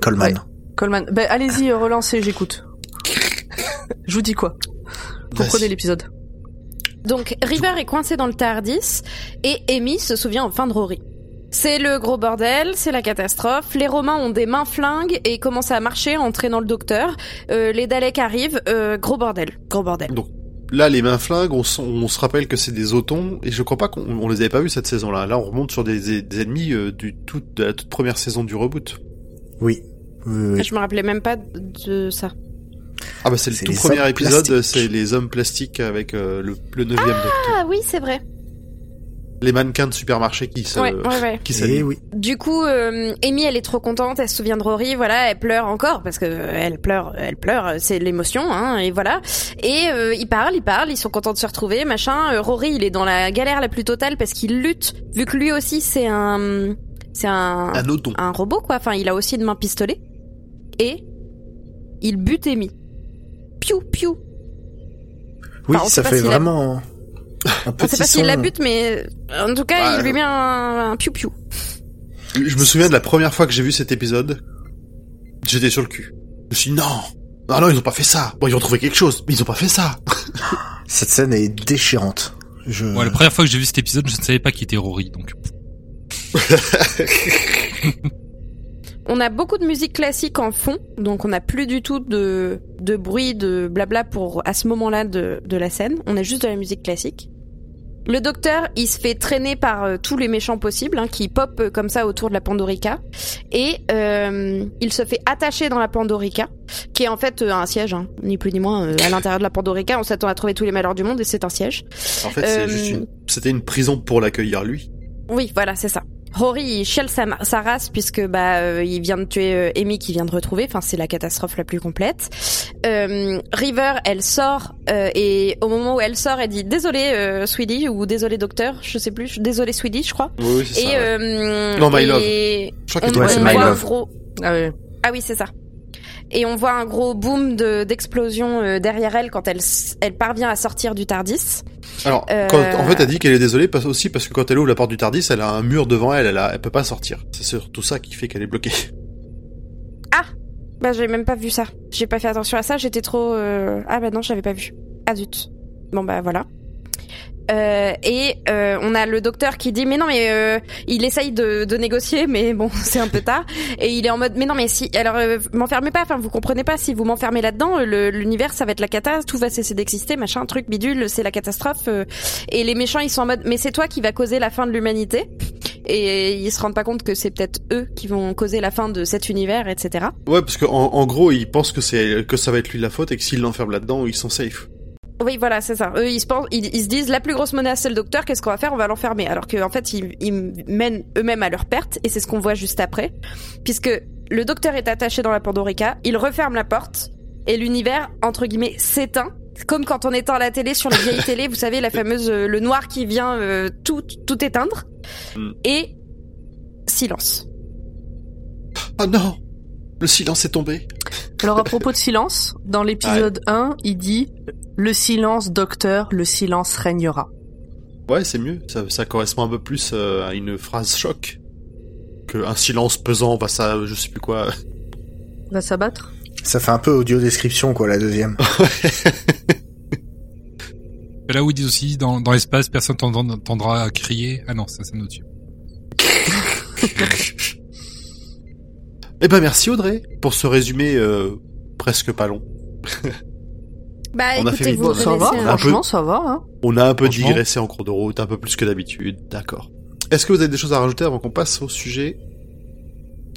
Colman. Ouais. Coleman. Bah allez-y, euh, relancez, j'écoute. je vous dis quoi? Comprenez Vas-y. l'épisode. Donc, River est coincé dans le Tardis et Amy se souvient enfin de Rory. C'est le gros bordel, c'est la catastrophe. Les Romains ont des mains flingues et commencent à marcher en traînant le docteur. Euh, les Daleks arrivent, euh, gros bordel, gros bordel. Donc là, les mains flingues, on, se rappelle que c'est des otons et je crois pas qu'on on les avait pas vus cette saison-là. Là, on remonte sur des, des ennemis euh, du tout de la toute première saison du reboot. Oui. Oui, oui. Je me rappelais même pas de ça. Ah bah c'est le tout premier épisode, c'est les hommes plastiques avec euh, le, le neuvième docteur. Ah oui, c'est vrai. Les mannequins de supermarché qui se, Ouais, ouais, ouais. qui Et s'animent. oui. Du coup, euh, Amy, elle est trop contente, elle se souvient de Rory, voilà, elle pleure encore parce que euh, elle pleure, elle pleure, c'est l'émotion, hein, et voilà. Et euh, ils parlent, ils parlent, ils sont contents de se retrouver, machin. Euh, Rory, il est dans la galère la plus totale parce qu'il lutte, vu que lui aussi c'est un, c'est un, Un un robot quoi. Enfin, il a aussi une main pistolet et il bute Amy. Piou piou. Oui, Enfin, ça fait a- un On petit sait pas s'il la son. bute, mais euh, en tout cas, Ouais. il lui met un, un piou piou. Je me souviens de la première fois que j'ai vu cet épisode, j'étais sur le cul. Je me suis dit, non, ah non, ils ont pas fait ça. Bon, ils ont trouvé quelque chose, mais ils ont pas fait ça. Cette scène est déchirante. Je... Ouais, la première fois que j'ai vu cet épisode, je ne savais pas qui était Rory, donc. On a beaucoup de musique classique en fond, donc on n'a plus du tout de, de bruit, de blabla pour à ce moment-là de, de la scène. On a juste de la musique classique. Le docteur, il se fait traîner par euh, tous les méchants possibles, hein, qui pop euh, comme ça autour de la Pandorica, et euh, il se fait attacher dans la Pandorica, qui est en fait euh, un siège, hein, ni plus ni moins. à l'intérieur de la Pandorica, on s'attend à trouver tous les malheurs du monde, et c'est un siège. En fait, une, c'était une prison pour l'accueillir lui. Oui, voilà, c'est ça. Rory, il chiale sa, sa race puisque bah euh, il vient de tuer euh, Amy qui vient de retrouver. Enfin, c'est la catastrophe la plus complète. Euh, River, elle sort euh, et au moment où elle sort, elle dit désolé euh, Sweetie ou désolé docteur, je sais plus, désolé Sweetie, je crois. Oui, oui, c'est Et ça. ouais. euh, Non, My et Love. Je crois on, que on c'est voit My un Love. gros. Ah ouais. Ah oui, c'est ça. Et on voit un gros boom de d'explosion euh, derrière elle quand elle elle parvient à sortir du Tardis. Alors, euh, quand, en fait, elle dit qu'elle est désolée parce, aussi parce que quand elle ouvre la porte du Tardis, elle a un mur devant elle, elle, a, elle peut pas sortir. C'est surtout ça qui fait qu'elle est bloquée. Bah j'ai même pas vu ça. J'ai pas fait attention à ça. J'étais trop. euh, Ah bah non, j'avais pas vu. Ah zut. Bon bah voilà. Euh, et euh, on a le docteur qui dit mais non mais euh, il essaye de, négocier mais bon c'est un peu tard. Et il est en mode mais non mais si alors m'enfermez pas enfin vous comprenez pas si vous m'enfermez là-dedans l'univers ça va être la cata tout va cesser d'exister machin truc bidule c'est la catastrophe et les méchants ils sont en mode mais c'est toi qui va causer la fin de l'humanité. Et ils se rendent pas compte que c'est peut-être eux qui vont causer la fin de cet univers etc Ouais, parce que en, gros, il pense que c'est que ça va être lui la faute et que s'il l'enferme là-dedans, ils sont safe. Oui, voilà, c'est ça. Eux, ils se, pensent, ils, ils se disent la plus grosse menace, c'est le docteur. Qu'est-ce qu'on va faire? On va l'enfermer. Alors qu'en fait, ils, ils mènent eux-mêmes à leur perte, et c'est ce qu'on voit juste après, puisque le docteur est attaché dans la Pandorica, il referme la porte, et l'univers entre guillemets s'éteint. Comme quand on éteint la télé sur les vieilles télé, vous savez la fameuse euh, le noir qui vient euh, tout tout éteindre, Mm. et silence. Oh non Le silence est tombé. Alors à propos de silence, dans l'épisode 1, il dit le silence docteur, le silence régnera. Ouais, c'est mieux. Ça, ça correspond un peu plus euh, à une phrase choc que un silence pesant face à je sais plus quoi. Va s'abattre Ça fait un peu audio description, quoi, la deuxième. Et là où ils disent aussi, dans, dans l'espace, personne t'entend- t'entendra crier. Ah non, ça c'est notre Eh ben merci Audrey pour ce résumé euh, presque pas long. Bah On a fait écoutez, vous ça va, connaissez un- Un peu- franchement ça va. Hein. On a un peu Franchement. digressé en cours de route, un peu plus que d'habitude. D'accord. Est-ce que vous avez des choses à rajouter avant qu'on passe au sujet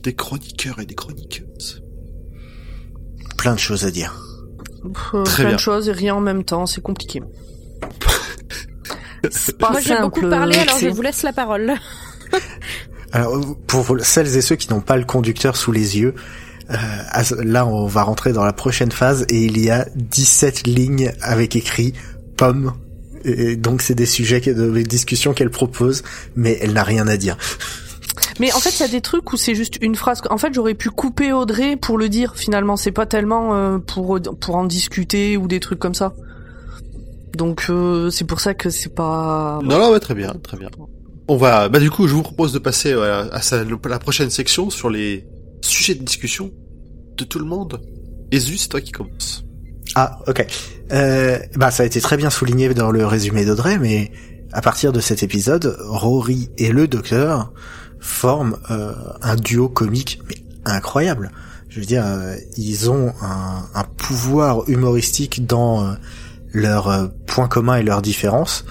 des chroniqueurs et des chroniqueuses? Plein de choses à dire. Euh, Très plein bien. de choses et rien en même temps, c'est compliqué. C'est pas Moi j'ai beaucoup parlé, alors je vous laisse la parole. Alors, pour celles et ceux qui n'ont pas le conducteur sous les yeux, là, on va rentrer dans la prochaine phase et il y a 17 lignes avec écrit pomme. Et donc, c'est des sujets, des discussions qu'elle propose, mais elle n'a rien à dire. Mais en fait, il y a des trucs où c'est juste une phrase. En fait, j'aurais pu couper Audrey pour le dire. Finalement, c'est pas tellement euh, pour pour en discuter ou des trucs comme ça. Donc euh, c'est pour ça que c'est pas. Non, non, ouais, très bien, très bien. On va, bah du coup, je vous propose de passer euh, à sa- la prochaine section sur les sujets de discussion de tout le monde. Ezu, c'est toi qui commence. Ah, ok. Euh, bah, ça a été très bien souligné dans le résumé d'Audrey, mais à partir de cet épisode, Rory et le Docteur forment euh, un duo comique mais incroyable. Je veux dire, euh, ils ont un, un pouvoir humoristique dans euh, leurs points communs et leurs différences.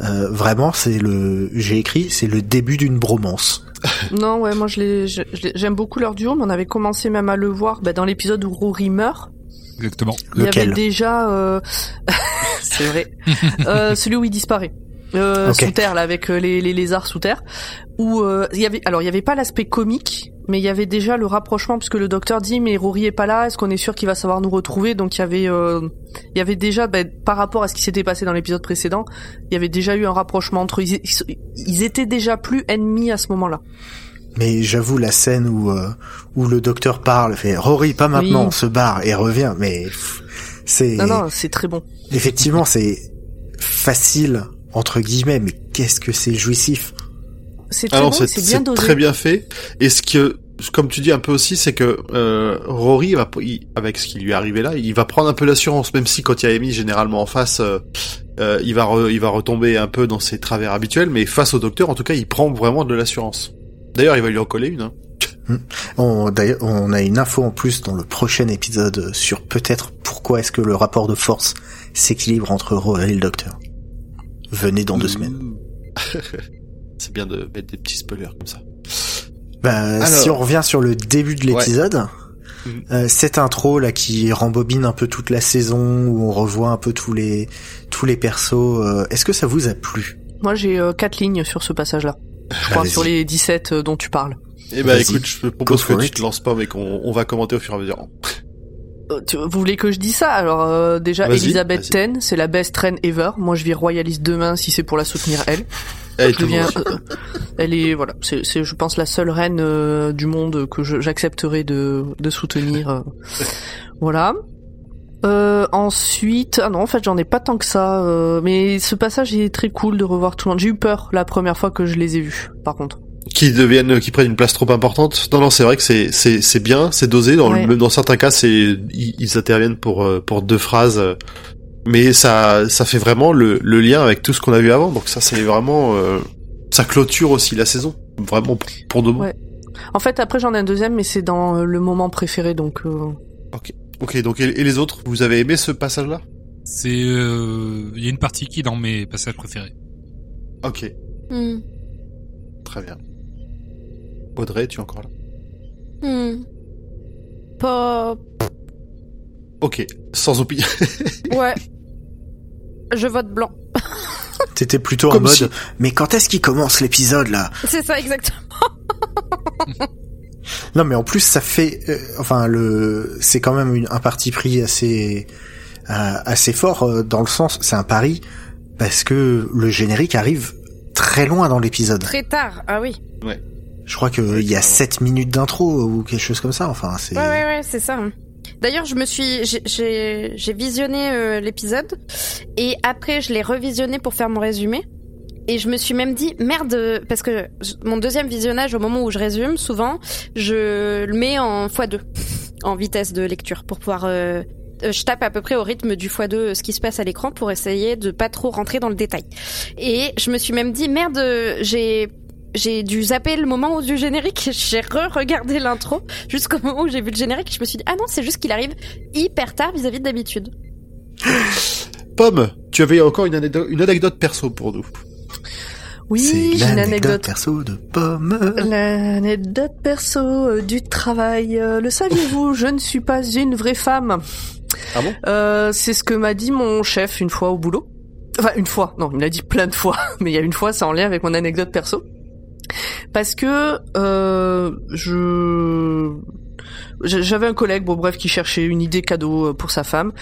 Vraiment, c'est le, j'ai écrit, c'est le début d'une bromance. Non, ouais, moi je les, je- je les- j'aime beaucoup leur duo, mais on avait commencé même à le voir bah, dans l'épisode où Rory meurt. Exactement. Il y avait déjà, euh... c'est vrai, euh, celui où il disparaît. Euh, sous terre là avec euh, les, les lézards sous terre où euh, il y avait alors il y avait pas l'aspect comique mais il y avait déjà le rapprochement puisque le docteur dit mais Rory est pas là est-ce qu'on est sûr qu'il va savoir nous retrouver? Donc il y avait euh, il y avait déjà ben, par rapport à ce qui s'était passé dans l'épisode précédent il y avait déjà eu un rapprochement entre eux ils, étaient déjà plus ennemis à ce moment-là Mais j'avoue la scène où euh, où le Docteur parle, fait Rory, pas maintenant, Oui. se barre et revient, mais c'est non non c'est très bon Effectivement, c'est facile entre guillemets, mais qu'est-ce que c'est jouissif. C'est très Alors bon c'est c'est bien c'est dosé très bien fait. Et ce que, comme tu dis un peu aussi, c'est que euh, Rory va, il- avec ce qui lui est arrivé là, il va prendre un peu l'assurance, même si quand il y a Amy généralement en face, euh, euh, il va re- il va retomber un peu dans ses travers habituels, mais face au docteur, en tout cas, il prend vraiment de l'assurance. D'ailleurs, il va lui en coller une. Hein. On, d'ailleurs, on a une info en plus dans le prochain épisode sur peut-être pourquoi est-ce que le rapport de force s'équilibre entre Rory et le Docteur. Venez dans deux semaines. C'est bien de mettre des petits spoilers comme ça. Bah, Alors. si on revient sur le début de l'épisode, euh, cette intro là qui rembobine un peu toute la saison, où on revoit un peu tous les tous les persos, euh, est-ce que ça vous a plu? Moi j'ai euh, quatre lignes sur ce passage là je crois Allez-y. sur les 17 dont tu parles Eh ben, écoute, je te propose que tu te lances pas, mais qu'on on va commenter au fur et à mesure. Euh, Vous voulez que je dise ça? Alors euh, déjà, Elisabeth. Ten, c'est la best reine ever. Moi, je vais royaliste demain si c'est pour la soutenir elle. Je tout le deviens, monde. euh, elle est voilà, c'est, c'est je pense la seule reine euh, du monde que j'accepterai de, de soutenir. euh. voilà. Euh, ensuite, ah non, en fait, j'en ai pas tant que ça. euh, mais ce passage est très cool de revoir tout le monde. J'ai eu peur la première fois que je les ai vus. Par contre. qui deviennent, qui prennent une place trop importante. Non, non, c'est vrai que c'est c'est c'est bien, c'est dosé. Dans Ouais. même dans certains cas, c'est ils, ils interviennent pour pour deux phrases, Mais ça, ça fait vraiment le, le lien avec tout ce qu'on a vu avant. Donc ça, c'est vraiment, euh, ça clôture aussi la saison. Vraiment pour, pour de bon. Ouais. En fait, après, j'en ai un deuxième, mais c'est dans euh, le moment préféré, donc. euh, Ok, donc et, et les autres, vous avez aimé ce passage-là? C'est, euh, il y a une partie qui est dans mes passages préférés. Ok, Hmm. très bien. Audrey, tu es encore là? Hmm. Pas. Ok, sans opinion. Ouais. Je vote blanc. T'étais plutôt en mode, si- mais quand est-ce qu'il commence l'épisode là? C'est ça, exactement. Non, mais en plus ça fait, euh, enfin le, c'est quand même une, un parti pris assez, euh, assez fort euh, dans le sens, c'est un pari parce que le générique arrive très loin dans l'épisode. Très tard. Ah oui. Je crois que il y a 7 minutes d'intro ou quelque chose comme ça. Enfin, c'est. Ouais, ouais, ouais, c'est ça. D'ailleurs, je me suis, j'ai- visionné euh, l'épisode et après je l'ai revisionné pour faire mon résumé. Et je me suis même dit merde parce que mon deuxième visionnage au moment où je résume, souvent je le mets en x2 en vitesse de lecture pour pouvoir. euh, euh, je tape à peu près au rythme du x2 euh, ce qui se passe à l'écran pour essayer de pas trop rentrer dans le détail. Et je me suis même dit merde, j'ai j'ai dû zapper le moment du générique. J'ai re-regardé l'intro jusqu'au moment où j'ai vu le générique. Je me suis dit ah non c'est juste qu'il arrive hyper tard vis-à-vis de d'habitude. Pomme, tu avais encore une anecdote, une anecdote perso pour nous. Oui, c'est j'ai une l'anecdote anecdote. perso de pomme. L'anecdote perso euh, du travail. Euh, le saviez-vous Je ne suis pas une vraie femme. Ah bon? Euh, C'est ce que m'a dit mon chef une fois au boulot. Enfin, une fois. Non, il me l'a dit plein de fois. Mais il y a une fois, c'est en lien avec mon anecdote perso. Parce que euh, je j'avais un collègue, bon bref, qui cherchait une idée cadeau euh, pour sa femme,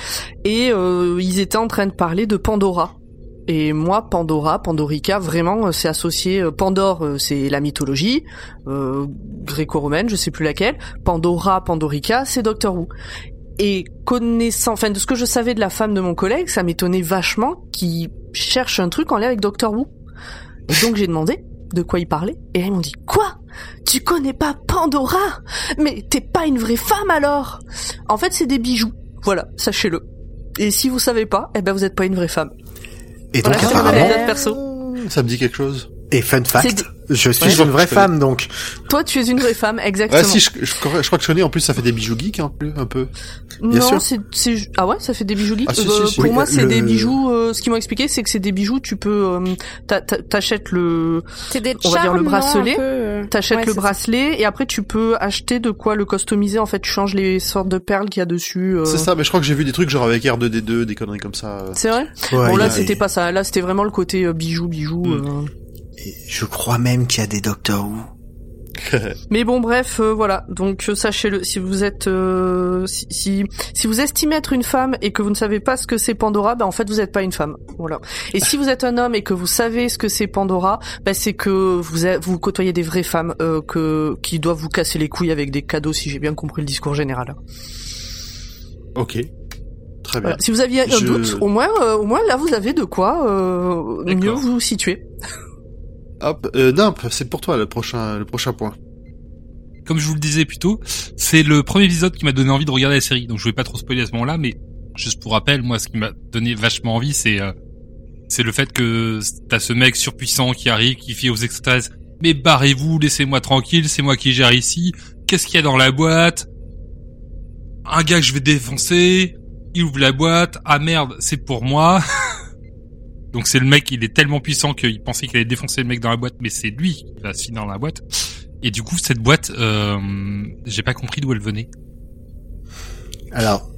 et euh, ils étaient en train de parler de Pandora. Et moi, Pandora, Pandorica, vraiment, euh, c'est associé. euh, Pandore, c'est la mythologie euh, gréco-romaine, je sais plus laquelle. Pandora, Pandorica, c'est Doctor Who. Et connaissant, enfin, de ce que je savais de la femme de mon collègue, ça m'étonnait vachement qu'il cherche un truc en lien avec Doctor Who. Et donc j'ai demandé de quoi il parlait, et là ils m'ont dit quoi? Tu connais pas Pandora? Mais t'es pas une vraie femme alors En fait, c'est des bijoux. Voilà, sachez-le. Et si vous savez pas, eh ben vous êtes pas une vraie femme. Et donc Voilà, apparemment, perso. Ça me dit quelque chose. et fun fact, je suis Ouais, une vraie femme donc. Toi, tu es une vraie femme, exactement. Ouais, si, je, je, je crois que je connais. En plus, ça fait des bijoux geeks un peu. Un peu. bien non, c'est ah ouais, ça fait des bijoux geeks. Ah, si, Euh, si, si. pour Oui, moi, c'est le- des bijoux. euh, ce qu'ils m'ont expliqué, c'est que c'est des bijoux. Tu peux, euh, t'a- t'a- t'achètes le, C'est des On va dire le bracelet. euh, t'achètes ouais, le bracelet et après tu peux acheter de quoi le customiser. En fait, tu changes les sortes de perles qu'il y a dessus. euh. C'est ça, mais je crois que j'ai vu des trucs genre avec R2D2, des conneries comme ça. C'est vrai? Ouais, bon là, a- c'était pas ça. Là, c'était vraiment le côté bijoux, bijoux. Mm. Et Je crois même qu'il y a des Doctor Who. Mais bon, bref, euh, voilà. Donc euh, sachez-le, si vous êtes, euh, si, si si vous estimez être une femme et que vous ne savez pas ce que c'est Pandora, ben en fait vous n'êtes pas une femme. Voilà. Et si vous êtes un homme et que vous savez ce que c'est Pandora, ben c'est que vous êtes- vous côtoyez des vraies femmes euh, que qui doivent vous casser les couilles avec des cadeaux, si j'ai bien compris le discours général. ok. Très bien. Voilà. Si vous aviez un Je- doute, au moins, euh, au moins là vous avez de quoi euh, mieux vous situer. Hop, euh, c'est pour toi le prochain, le prochain point. Comme je vous le disais plus tôt, c'est le premier épisode qui m'a donné envie de regarder la série. Donc je vais pas trop spoiler à ce moment-là, mais juste pour rappel, moi, ce qui m'a donné vachement envie, c'est euh, c'est le fait que t'as ce mec surpuissant qui arrive, qui fait aux extraterrestres mais barrez-vous, laissez-moi tranquille, c'est moi qui gère ici. Qu'est-ce qu'il y a dans la boîte? Un gars que je vais défoncer. Il ouvre la boîte. Ah merde, c'est pour moi. Donc c'est le mec, il est tellement puissant qu'il pensait qu'il allait défoncer le mec dans la boîte, mais c'est lui qui va se finir dans la boîte. Et du coup, cette boîte, euh, j'ai pas compris d'où elle venait. Alors,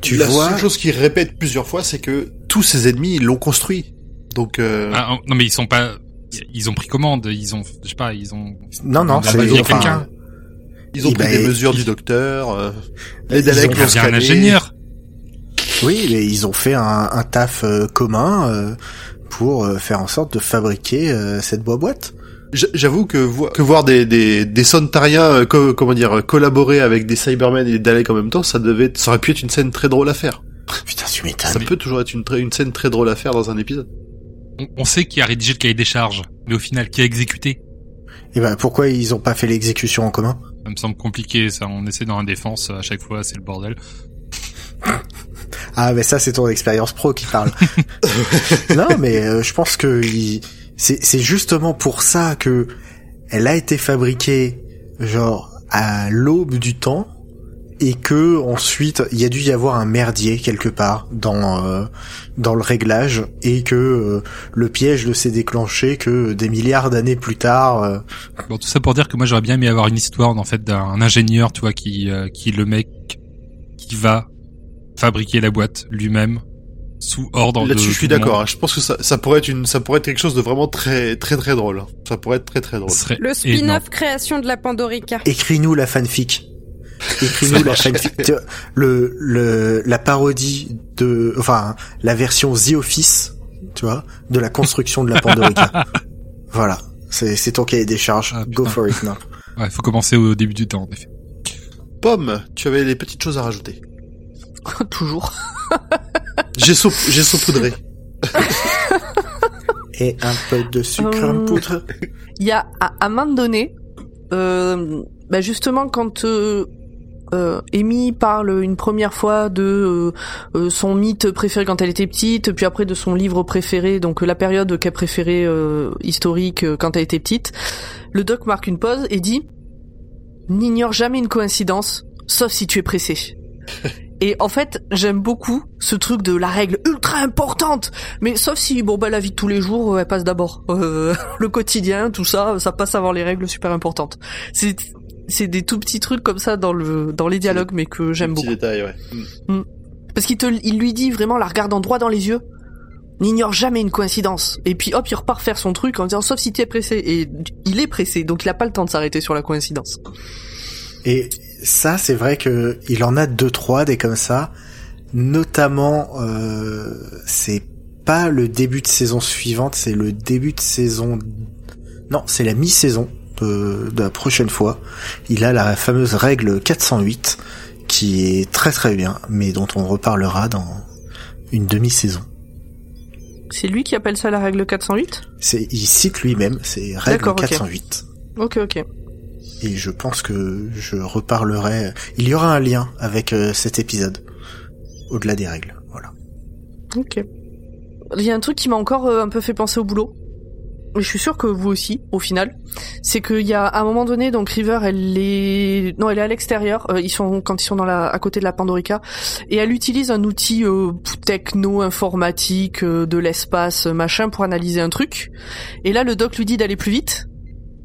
tu la vois, seule chose qu'il répète plusieurs fois, c'est que tous ses ennemis ils l'ont construit. Donc, euh, Ah, non mais ils sont pas, ils ont pris commande, ils ont, je sais pas, ils ont. non, non, Ah, c'est bah, enfin, quelqu'un. ils ont eh pris ben, des mesures ils- du docteur. Euh, les Ils Daleks ont- l'ont Il y a un ingénieur. Oui, mais ils ont fait un, un taf euh, commun euh, pour euh, faire en sorte de fabriquer euh, cette boîte. J- J'avoue que, vo- que voir des, des, des Sontariens, euh, co- comment dire, collaborer avec des Cybermen et des Daleks en même temps, ça devait, ça aurait pu être une scène très drôle à faire. Putain, tu Ça m'étonnes. peut toujours être une, très- une scène très drôle à faire dans un épisode. On, on sait qui a rédigé le cahier des charges, mais au final, qui a exécuté? Et ben, pourquoi ils ont pas fait l'exécution en commun? Ça me semble compliqué, ça. On essaie dans la défense à chaque fois, c'est le bordel. Ah, mais ça, c'est ton expérience pro qui parle. non, mais euh, je pense que il- c'est c'est justement pour ça que elle a été fabriquée genre à l'aube du temps et que ensuite il y a dû y avoir un merdier quelque part dans euh, dans le réglage et que euh, le piège ne s'est déclenché que des milliards d'années plus tard. euh, Bon, tout ça pour dire que moi j'aurais bien aimé avoir une histoire en fait d'un ingénieur, tu vois, qui euh, qui est le mec qui va fabriquer la boîte lui-même sous ordre de Là-dessus, je suis d'accord. hein. Je pense que ça, ça pourrait être une, ça pourrait être quelque chose de vraiment très, très, très drôle. Ça pourrait être très, très drôle. Le spin-off création de la Pandorica. Écris-nous la fanfic. Écris-nous la fanfic. Le, le, la parodie de, enfin, la version The Office, tu vois, de la construction de la Pandorica. voilà. C'est, c'est ton cahier des charges. Ah, Go for it now. Ouais, faut commencer au début du temps en effet. Pomme, tu avais des petites choses à rajouter. Toujours. J'ai sau- j'ai saupoudré. Et un peu de sucre en Euh, poudre. Il y a à, à un moment donné, euh, bah justement quand euh, euh, Amy parle une première fois de euh, euh, son mythe préféré quand elle était petite, puis après de son livre préféré, donc euh, la période qu'elle préférait euh, historique euh, quand elle était petite, le doc marque une pause et dit N'ignore jamais une coïncidence, sauf si tu es pressé. Et en fait, j'aime beaucoup ce truc de la règle ultra importante. Mais sauf si, bon, bah, la vie de tous les jours, euh, elle passe d'abord. Euh, le quotidien, tout ça, ça passe avant les règles super importantes. C'est, c'est des tout petits trucs comme ça dans le, dans les dialogues, mais que j'aime Petit beaucoup. détail, ouais. Mm. Parce qu'il te, il lui dit vraiment, la regardant droit dans les yeux, n'ignore jamais une coïncidence. Et puis hop, il repart faire son truc en disant, sauf si tu es pressé. Et il est pressé, donc il a pas le temps de s'arrêter sur la coïncidence. Et ça, c'est vrai que il en a deux trois des comme ça. Notamment, euh, c'est pas le début de saison suivante, c'est le début de saison. Non, c'est la mi-saison de, de la prochaine fois. Il a la fameuse règle 408 qui est très très bien, mais dont on reparlera dans une demi-saison. C'est lui qui appelle ça la règle 408? C'est, il cite lui-même, c'est règle D'accord, ok. 408. Ok, ok. Et je pense que je reparlerai. Il y aura un lien avec euh, cet épisode, au-delà des règles. Voilà. Ok. Il y a un truc qui m'a encore euh, un peu fait penser au boulot. Je suis sûr que vous aussi, au final. C'est qu'il y a à un moment donné, donc River, elle est, non, elle est à l'extérieur. euh, ils sont quand ils sont dans la, à côté de la Pandorica, et elle utilise un outil techno informatique de l'espace machin pour analyser un truc. Et là, le doc lui dit d'aller plus vite.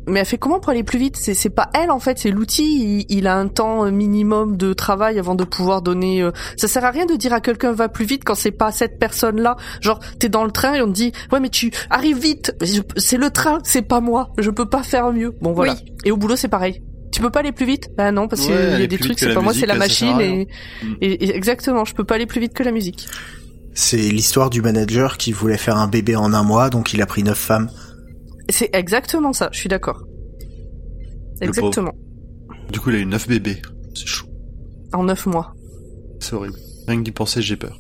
Mais elle fait comment pour aller plus vite? C'est c'est pas elle en fait, c'est l'outil. Il, il a un temps euh, minimum de travail avant de pouvoir donner. euh, Ça sert à rien de dire à quelqu'un va plus vite quand c'est pas cette personne-là. Genre t'es dans le train et on te dit ouais mais tu arrives vite. C'est le train, c'est pas moi. Je peux pas faire mieux. Bon voilà. Oui. Et au boulot c'est pareil. Tu peux pas aller plus vite? Bah non parce Ouais, qu'il y a des trucs c'est pas moi c'est la machine et, et- et exactement je peux pas aller plus vite que la musique. C'est l'histoire du manager qui voulait faire un bébé en un mois, donc il a pris neuf femmes. C'est exactement ça. Je suis d'accord. Exactement. Du coup, il a eu neuf bébés. C'est chaud. En neuf mois. C'est horrible. Rien que d'y penser, j'ai peur.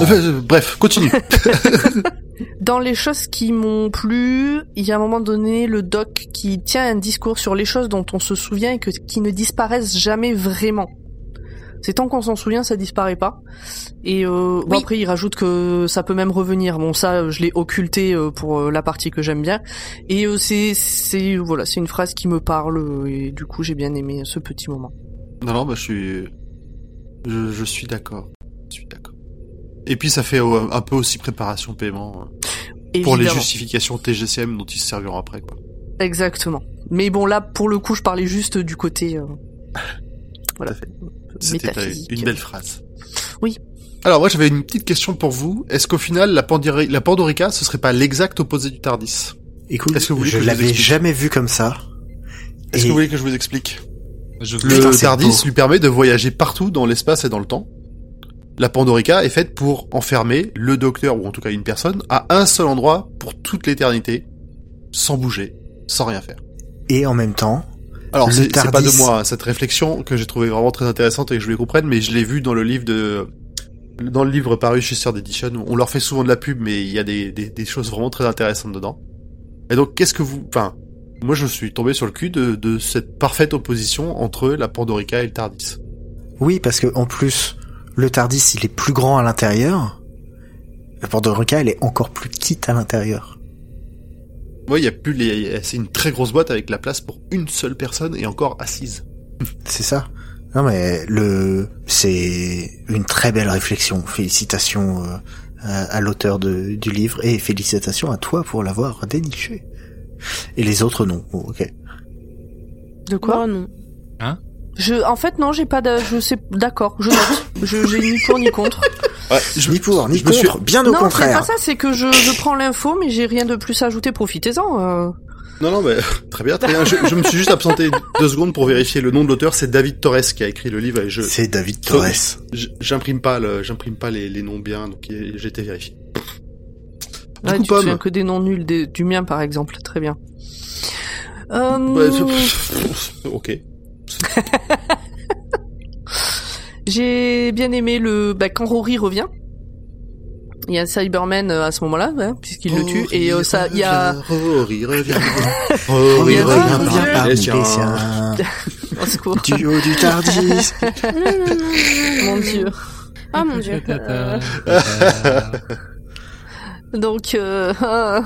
Euh, bref, continue. Dans les choses qui m'ont plu, il y a un moment donné le doc qui tient un discours sur les choses dont on se souvient et que, qui ne disparaissent jamais vraiment. C'est tant qu'on s'en souvient, ça disparaît pas. Et euh, bon Oui. après, il rajoute que ça peut même revenir. Bon, ça, je l'ai occulté euh, pour euh, la partie que j'aime bien. Et euh, c'est, c'est voilà, c'est une phrase qui me parle et du coup, j'ai bien aimé ce petit moment. non, non, bah, je suis, je, je suis d'accord. Je suis d'accord. Et puis, ça fait euh, un peu aussi préparation paiement euh, pour les justifications TGCM dont ils se serviront après, quoi. Exactement. Mais bon, là, pour le coup, je parlais juste du côté. euh, voilà. à fait. C'était métaphysique. une belle phrase. Oui. Alors, moi, j'avais une petite question pour vous. Est-ce qu'au final, la, Pandori- la Pandorica, ce serait pas l'exact opposé du Tardis? Écoute, Est-ce que vous voulez je l'avais jamais vu comme ça. Est-ce Et- que vous voulez que je vous explique? Je Le Putain, Tardis beau. lui permet de voyager partout dans l'espace et dans le temps. La Pandorica est faite pour enfermer le docteur, ou en tout cas une personne, à un seul endroit pour toute l'éternité, sans bouger, sans rien faire. Et en même temps, Alors c'est pas de moi hein, cette réflexion que j'ai trouvé vraiment très intéressante et que je voulais comprendre, mais je l'ai vu dans le livre de dans le livre paru chez Third Edition. On leur fait souvent de la pub, mais il y a des, des, des choses vraiment très intéressantes dedans. Et donc qu'est-ce que vous, enfin, moi je suis tombé sur le cul de, de cette parfaite opposition entre la Pandorica et le Tardis. oui, parce que en plus, le Tardis il est plus grand à l'intérieur, la Ruka elle est encore plus petite à l'intérieur. Moi, il y a plus les. C'est une très grosse boîte avec la place pour une seule personne et encore assise. C'est ça. Non mais le c'est une très belle réflexion. Félicitations euh, à, à l'auteur de- du livre et félicitations à toi pour l'avoir déniché. Et les autres non. Bon, ok. De quoi Oh non. Je, en fait, non, j'ai pas de, je sais, d'accord, je note. je, j'ai ni pour ni contre. Ouais, Ni pour ni je me suis- contre, bien au non, c'est contraire. pas ça, c'est que je, je prends l'info, mais j'ai rien de plus à ajouter, profitez-en. euh. Non, non, mais très bien, très bien. Je, je me suis juste absenté deux secondes pour vérifier le nom de l'auteur. C'est David Torres qui a écrit le livre et je, C'est David Torres. je- j'imprime pas le, j'imprime pas les, les noms bien, donc j'ai été vérifié. Du Ouais, coup, tu te Pomme. que des noms nuls, des- du mien par exemple, très bien. Euh, Ouais, c'est- ok. j'ai bien aimé le, bah, quand Rory revient. Il y a Cyberman euh, à ce moment-là, hein, puisqu'il le tue, et euh, ça, il y a, Rory revient. Oh, Rory Il revient secours, Du haut du Tardis. mon dieu. Oh mon dieu. Euh. Donc, euh, euh,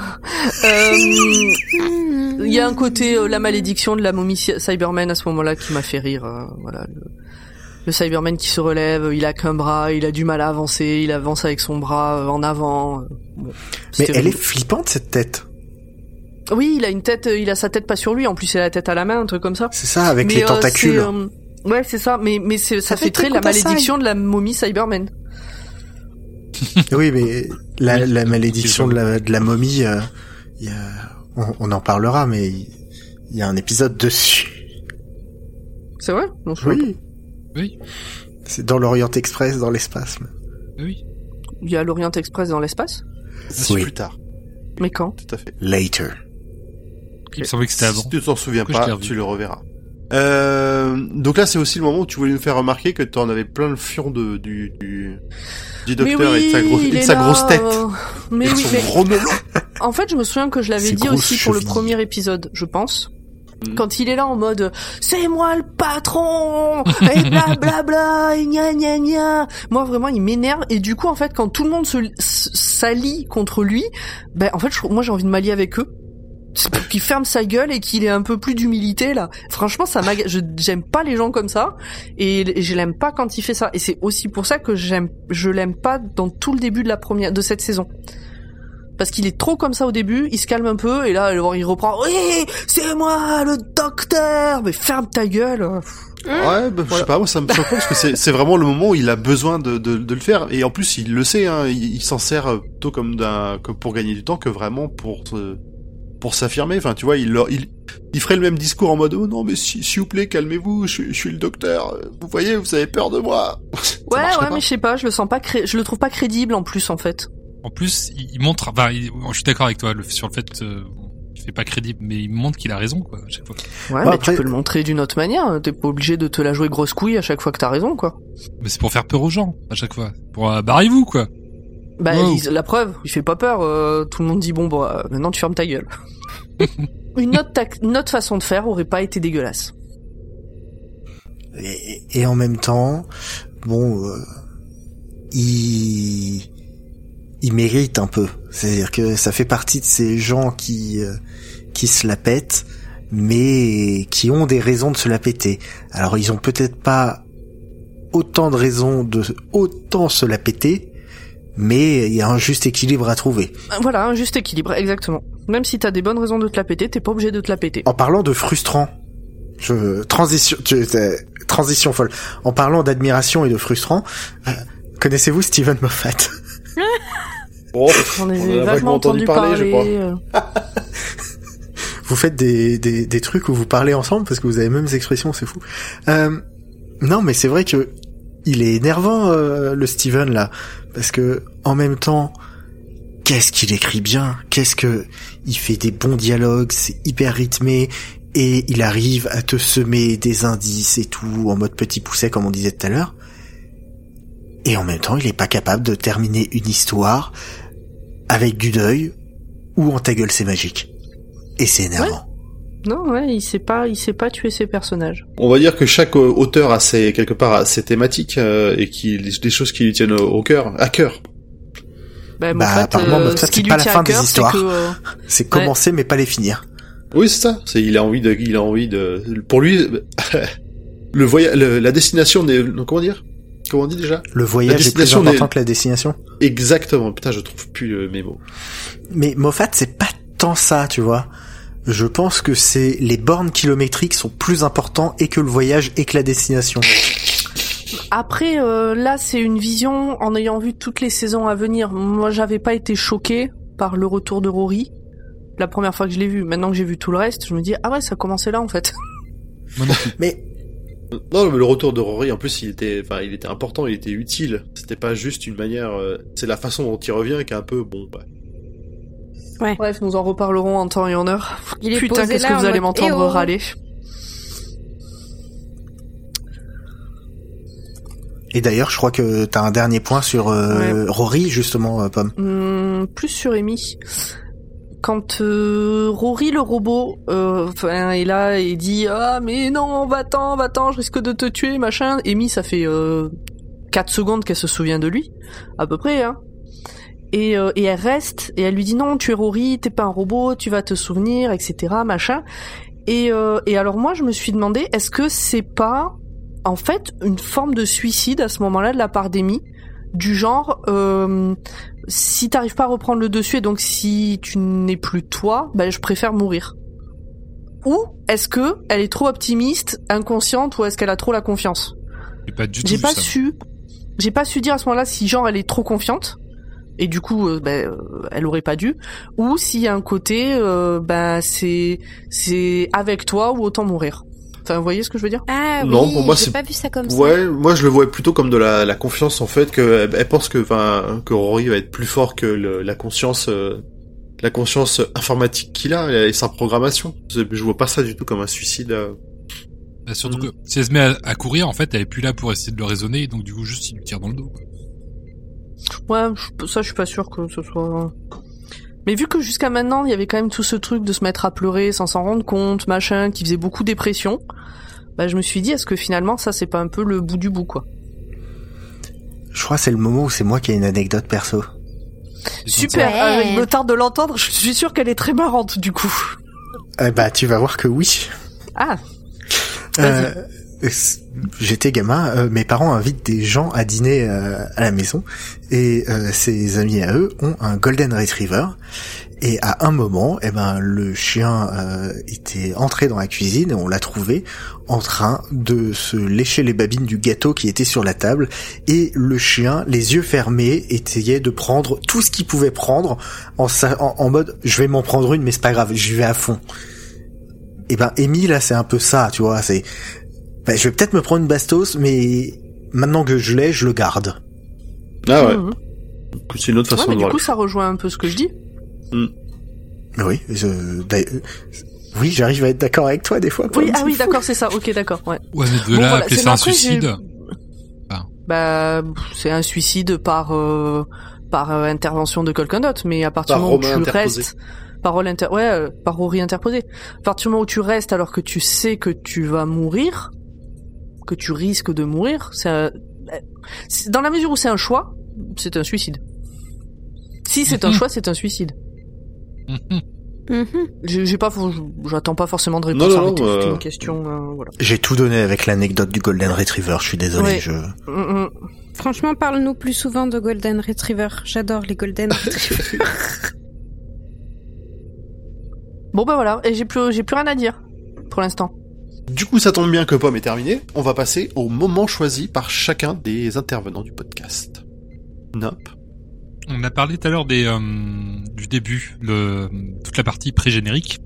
il y a un côté euh, la malédiction de la momie Cy- Cyberman à ce moment-là qui m'a fait rire. euh, voilà, le, le Cyberman qui se relève, il a qu'un bras, il a du mal à avancer, il avance avec son bras euh, en avant. euh, bon, Mais elle est flippante cette tête. Oui, il a une tête, euh, il a sa tête pas sur lui. En plus, il a la tête à la main, un truc comme ça. C'est ça avec Mais, les euh, tentacules. euh, ouais, c'est ça. Mais mais ça, Ça fait fait très la malédiction de la momie Cyberman. Oui, mais la, Oui, la c'est malédiction de la, de la momie, euh, il y a, on, on en parlera, mais il y a un épisode dessus. C'est vrai? Non. Oui. Oui, C'est dans l'Orient Express, dans l'espace. oui. Il y a l'Orient Express dans l'espace? C'est Oui. plus tard. Mais quand? Tout à fait. Later. Il me semblait que c'était avant. Si tu t'en souviens pas, tu le reverras. Euh, donc là, c'est aussi le moment où tu voulais nous faire remarquer que tu en avais plein le fion de, du, du, du docteur oui, et de sa, grosse, il et de est sa là, grosse tête. Mais et de oui, son mais en fait, je me souviens que je l'avais dit aussi pour le premier épisode, je pense. Mm. Quand il est là en mode c'est moi le patron et blablabla et gna gna gna. Moi vraiment il m'énerve et du coup en fait quand tout le monde se s'allie contre lui, ben en fait je- moi j'ai envie de m'allier avec eux. Qu'il ferme sa gueule et qu'il ait un peu plus d'humilité là. Franchement ça. Je j'aime pas les gens comme ça et, et je l'aime pas quand il fait ça et c'est aussi pour ça que j'aime je l'aime pas dans tout le début de la première de cette saison parce qu'il est trop comme ça au début, il se calme un peu et là il reprend oui c'est moi le docteur mais ferme ta gueule Ouais, bah, je sais pas, moi ça me surprend parce que c'est, c'est vraiment le moment où il a besoin de, de, de le faire et en plus il le sait, hein, il, il s'en sert euh, plutôt comme d'un, comme pour gagner du temps que vraiment pour pour s'affirmer. Enfin, tu vois, il, il, il ferait le même discours en mode oh non mais si- s'il vous plaît calmez-vous, je, suis- je suis le docteur, vous voyez, vous avez peur de moi. Ouais ouais pas. mais je sais pas je le sens pas cré... je le trouve pas crédible en plus en fait En plus, il, il montre, enfin, il- je suis d'accord avec toi le- sur le fait euh, qu'il fait pas crédible, mais il montre qu'il a raison, quoi, à chaque fois. ouais Bon, mais après- tu peux le montrer d'une autre manière t'es pas obligé de te la jouer grosse couille à chaque fois que t'as raison quoi Mais c'est pour faire peur aux gens, à chaque fois. Pour, euh, barrez-vous, quoi. bah Wow. il- la preuve il fait pas peur euh, tout le monde dit bon bah maintenant tu fermes ta gueule une autre tac- une autre façon de faire aurait pas été dégueulasse Et, et en même temps, bon, euh, il, il mérite un peu. C'est-à-dire que ça fait partie de ces gens qui, euh, qui se la pètent, mais qui ont des raisons de se la péter. Alors ils ont peut-être pas autant de raisons de autant se la péter, mais il y a un juste équilibre à trouver. Euh, voilà un juste équilibre exactement même si t'as des bonnes raisons de te la péter t'es pas obligé de te la péter En parlant de frustrant, je transition tu- euh, transition folle. En parlant d'admiration et de frustrant, euh, connaissez-vous Steven Moffat? J'en on en a vachement vaguement entendu parler. je crois. Vous faites des, des, des trucs où vous parlez ensemble parce que vous avez les mêmes expressions, c'est fou. Euh, non, mais c'est vrai que il est énervant euh, le Steven là, parce que en même temps, qu'est-ce qu'il écrit bien, qu'est-ce que il fait des bons dialogues, c'est hyper rythmé et il arrive à te semer des indices et tout en mode petit pousset comme on disait tout à l'heure. Et en même temps, il est pas capable de terminer une histoire avec du deuil ou en ta gueule c'est magique. Et c'est énervant. Non, ouais, il sait pas, il sait pas tuer ses personnages. On va dire que chaque euh, auteur a ses quelque part a ses thématiques euh, et qui des choses qui lui tiennent au, au cœur, à cœur. Bah, Bah, apparemment, euh, ce qui pas la fin des c'est histoires. euh, C'est commencer mais pas les finir. Oui, c'est ça. C'est il a envie de il a envie de pour lui le voyage la destination n'est comment dire? Comment on dit déjà Le voyage est plus destination important que la destination. Exactement. Putain, je trouve plus euh, mes mots. Mais Moffat, c'est pas tant ça, tu vois. Je pense que c'est les bornes kilométriques sont plus importants et que le voyage et que la destination. Après, euh, là, c'est une vision en ayant vu toutes les saisons à venir. Moi, j'avais pas été choqué par le retour de Rory la première fois que je l'ai vu. Maintenant que j'ai vu tout le reste, je me dis ah ouais, ça commençait là en fait. Mais Non, mais le retour de Rory, en plus, il était, enfin, il était important, il était utile. C'était pas juste une manière. euh, c'est la façon dont il revient qui est un peu bon. Bah. Bref, nous en reparlerons en temps et en heure. Il est Putain, qu'est-ce que vous allez m'entendre oh râler. et d'ailleurs, je crois que t'as un dernier point sur euh, Rory justement, euh, Pomme. Hum, plus sur Amy. Quand euh, Rory le robot euh, enfin, est là et dit ah mais non va-t'en va-t'en je risque de te tuer machin Amy ça fait euh, 4 secondes qu'elle se souvient de lui à peu près hein. Et, euh, et elle reste et elle lui dit non tu es Rory t'es pas un robot tu vas te souvenir etc machin et, euh, et alors moi je me suis demandé est-ce que c'est pas en fait une forme de suicide à ce moment-là de la part d'Amy du genre euh, si t'arrives pas à reprendre le dessus et donc si tu n'es plus toi, ben je préfère mourir. Ou est-ce que elle est trop optimiste, inconsciente, ou est-ce qu'elle a trop la confiance? J'ai pas du tout J'ai vu pas ça. su, j'ai pas su dire à ce moment-là si genre elle est trop confiante et du coup euh, ben euh, elle aurait pas dû, ou s'il y a un côté euh, ben c'est c'est avec toi ou autant mourir. Vous voyez ce que je veux dire? Ah Non, oui, pour moi, c'est- pas vu ça comme ça. Ouais, moi je le vois plutôt comme de la, la confiance en fait que elle, pense que, enfin, que Rory va être plus fort que le- la conscience, euh, la conscience informatique qu'il a et sa programmation. Je je vois pas ça du tout comme un suicide. euh. Bah, surtout Mm. que si elle se met à, à courir, en fait, elle est plus là pour essayer de le raisonner, et donc du coup, juste il lui tire dans le dos. quoi. Ouais, ça je suis pas sûr que ce soit. Mais vu que jusqu'à maintenant il y avait quand même tout ce truc de se mettre à pleurer sans s'en rendre compte, machin, qui faisait beaucoup dépression, bah je me suis dit est-ce que finalement ça c'est pas un peu le bout du bout quoi? Je crois que c'est le moment où c'est moi qui ai une anecdote perso. Super, Ouais. euh, il me tarde de l'entendre, je suis sûr qu'elle est très marrante du coup. Eh bah, tu vas voir que oui. Ah, Euh, J'étais gamin, euh, mes parents invitent des gens à dîner euh, à la maison et euh, ses amis à eux ont un golden retriever et à un moment, eh ben le chien euh, était entré dans la cuisine et on l'a trouvé en train de se lécher les babines du gâteau qui était sur la table et le chien, les yeux fermés, essayait de prendre tout ce qu'il pouvait prendre en, sa- en, mode je vais m'en prendre une mais c'est pas grave, j'y vais à fond. Et ben Amy là c'est un peu ça, tu vois, c'est ben, je vais peut-être me prendre une bastos mais maintenant que je l'ai, je le garde. Ah ouais, mhm. c'est une autre ouais, façon mais de du voir. coup ça rejoint un peu ce que je dis. Oui, je, d'ailleurs, oui, j'arrive à être d'accord avec toi des fois. Oui, ah oui d'accord c'est ça, ok d'accord, ouais. Ouais, mais de Bon, là, voilà, appeler c'est- ça un suicide. Bah, c'est un suicide par euh, par euh, intervention de quelqu'un d'autre, mais à partir Par du moment où tu interposé. restes, parole inter, ouais, euh, par Rory interposé. À partir du moment où tu restes alors que tu sais que tu vas mourir, que tu risques de mourir, c'est un- c'est- dans la mesure où c'est un choix, c'est un suicide. Si c'est un Mhm. choix, c'est un suicide. Mhm. J'ai pas, j'attends pas forcément de réponse non, arrêtée. non, euh, une question, euh, voilà. J'ai tout donné avec l'anecdote du golden retriever. Je suis désolé. Ouais. Je. Franchement, parle-nous plus souvent de Golden Retriever. J'adore les Golden Retriever. Bon bah voilà, et j'ai plus, j'ai plus rien à dire pour l'instant. Du coup, ça tombe bien que Pomme est terminé. On va passer au moment choisi par chacun des intervenants du podcast. Nop. On a parlé tout à l'heure des euh, du début, le toute la partie pré-générique.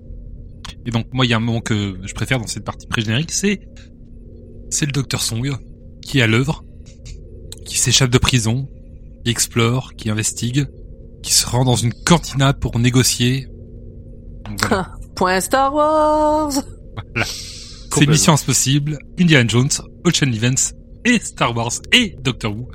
Et donc moi, il y a un moment que je préfère dans cette partie pré-générique, c'est c'est le Docteur Song qui est à l'œuvre, qui s'échappe de prison, qui explore, qui investigue, qui se rend dans une cantina pour négocier. Voilà. Point Star Wars. C'est Mission Impossible, Indiana Jones, Ocean Events et Star Wars et Doctor Who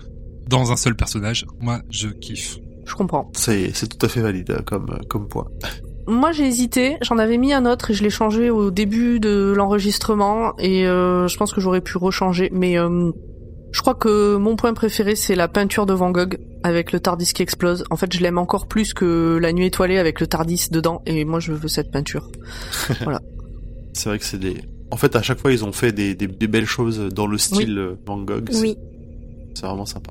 dans un seul personnage. Moi, je kiffe. Je comprends. C'est, c'est tout à fait valide euh, comme, euh, comme point. moi j'ai hésité, j'en avais mis un autre et je l'ai changé au début de l'enregistrement et euh, je pense que j'aurais pu rechanger. Mais euh, je crois que mon point préféré c'est la peinture de Van Gogh avec le Tardis qui explose. En fait, je l'aime encore plus que la nuit étoilée avec le Tardis dedans et moi je veux cette peinture. voilà. C'est vrai que c'est des. En fait, à chaque fois, ils ont fait des, des, des belles choses dans le style euh, Van Gogh. Oui. C'est vraiment sympa.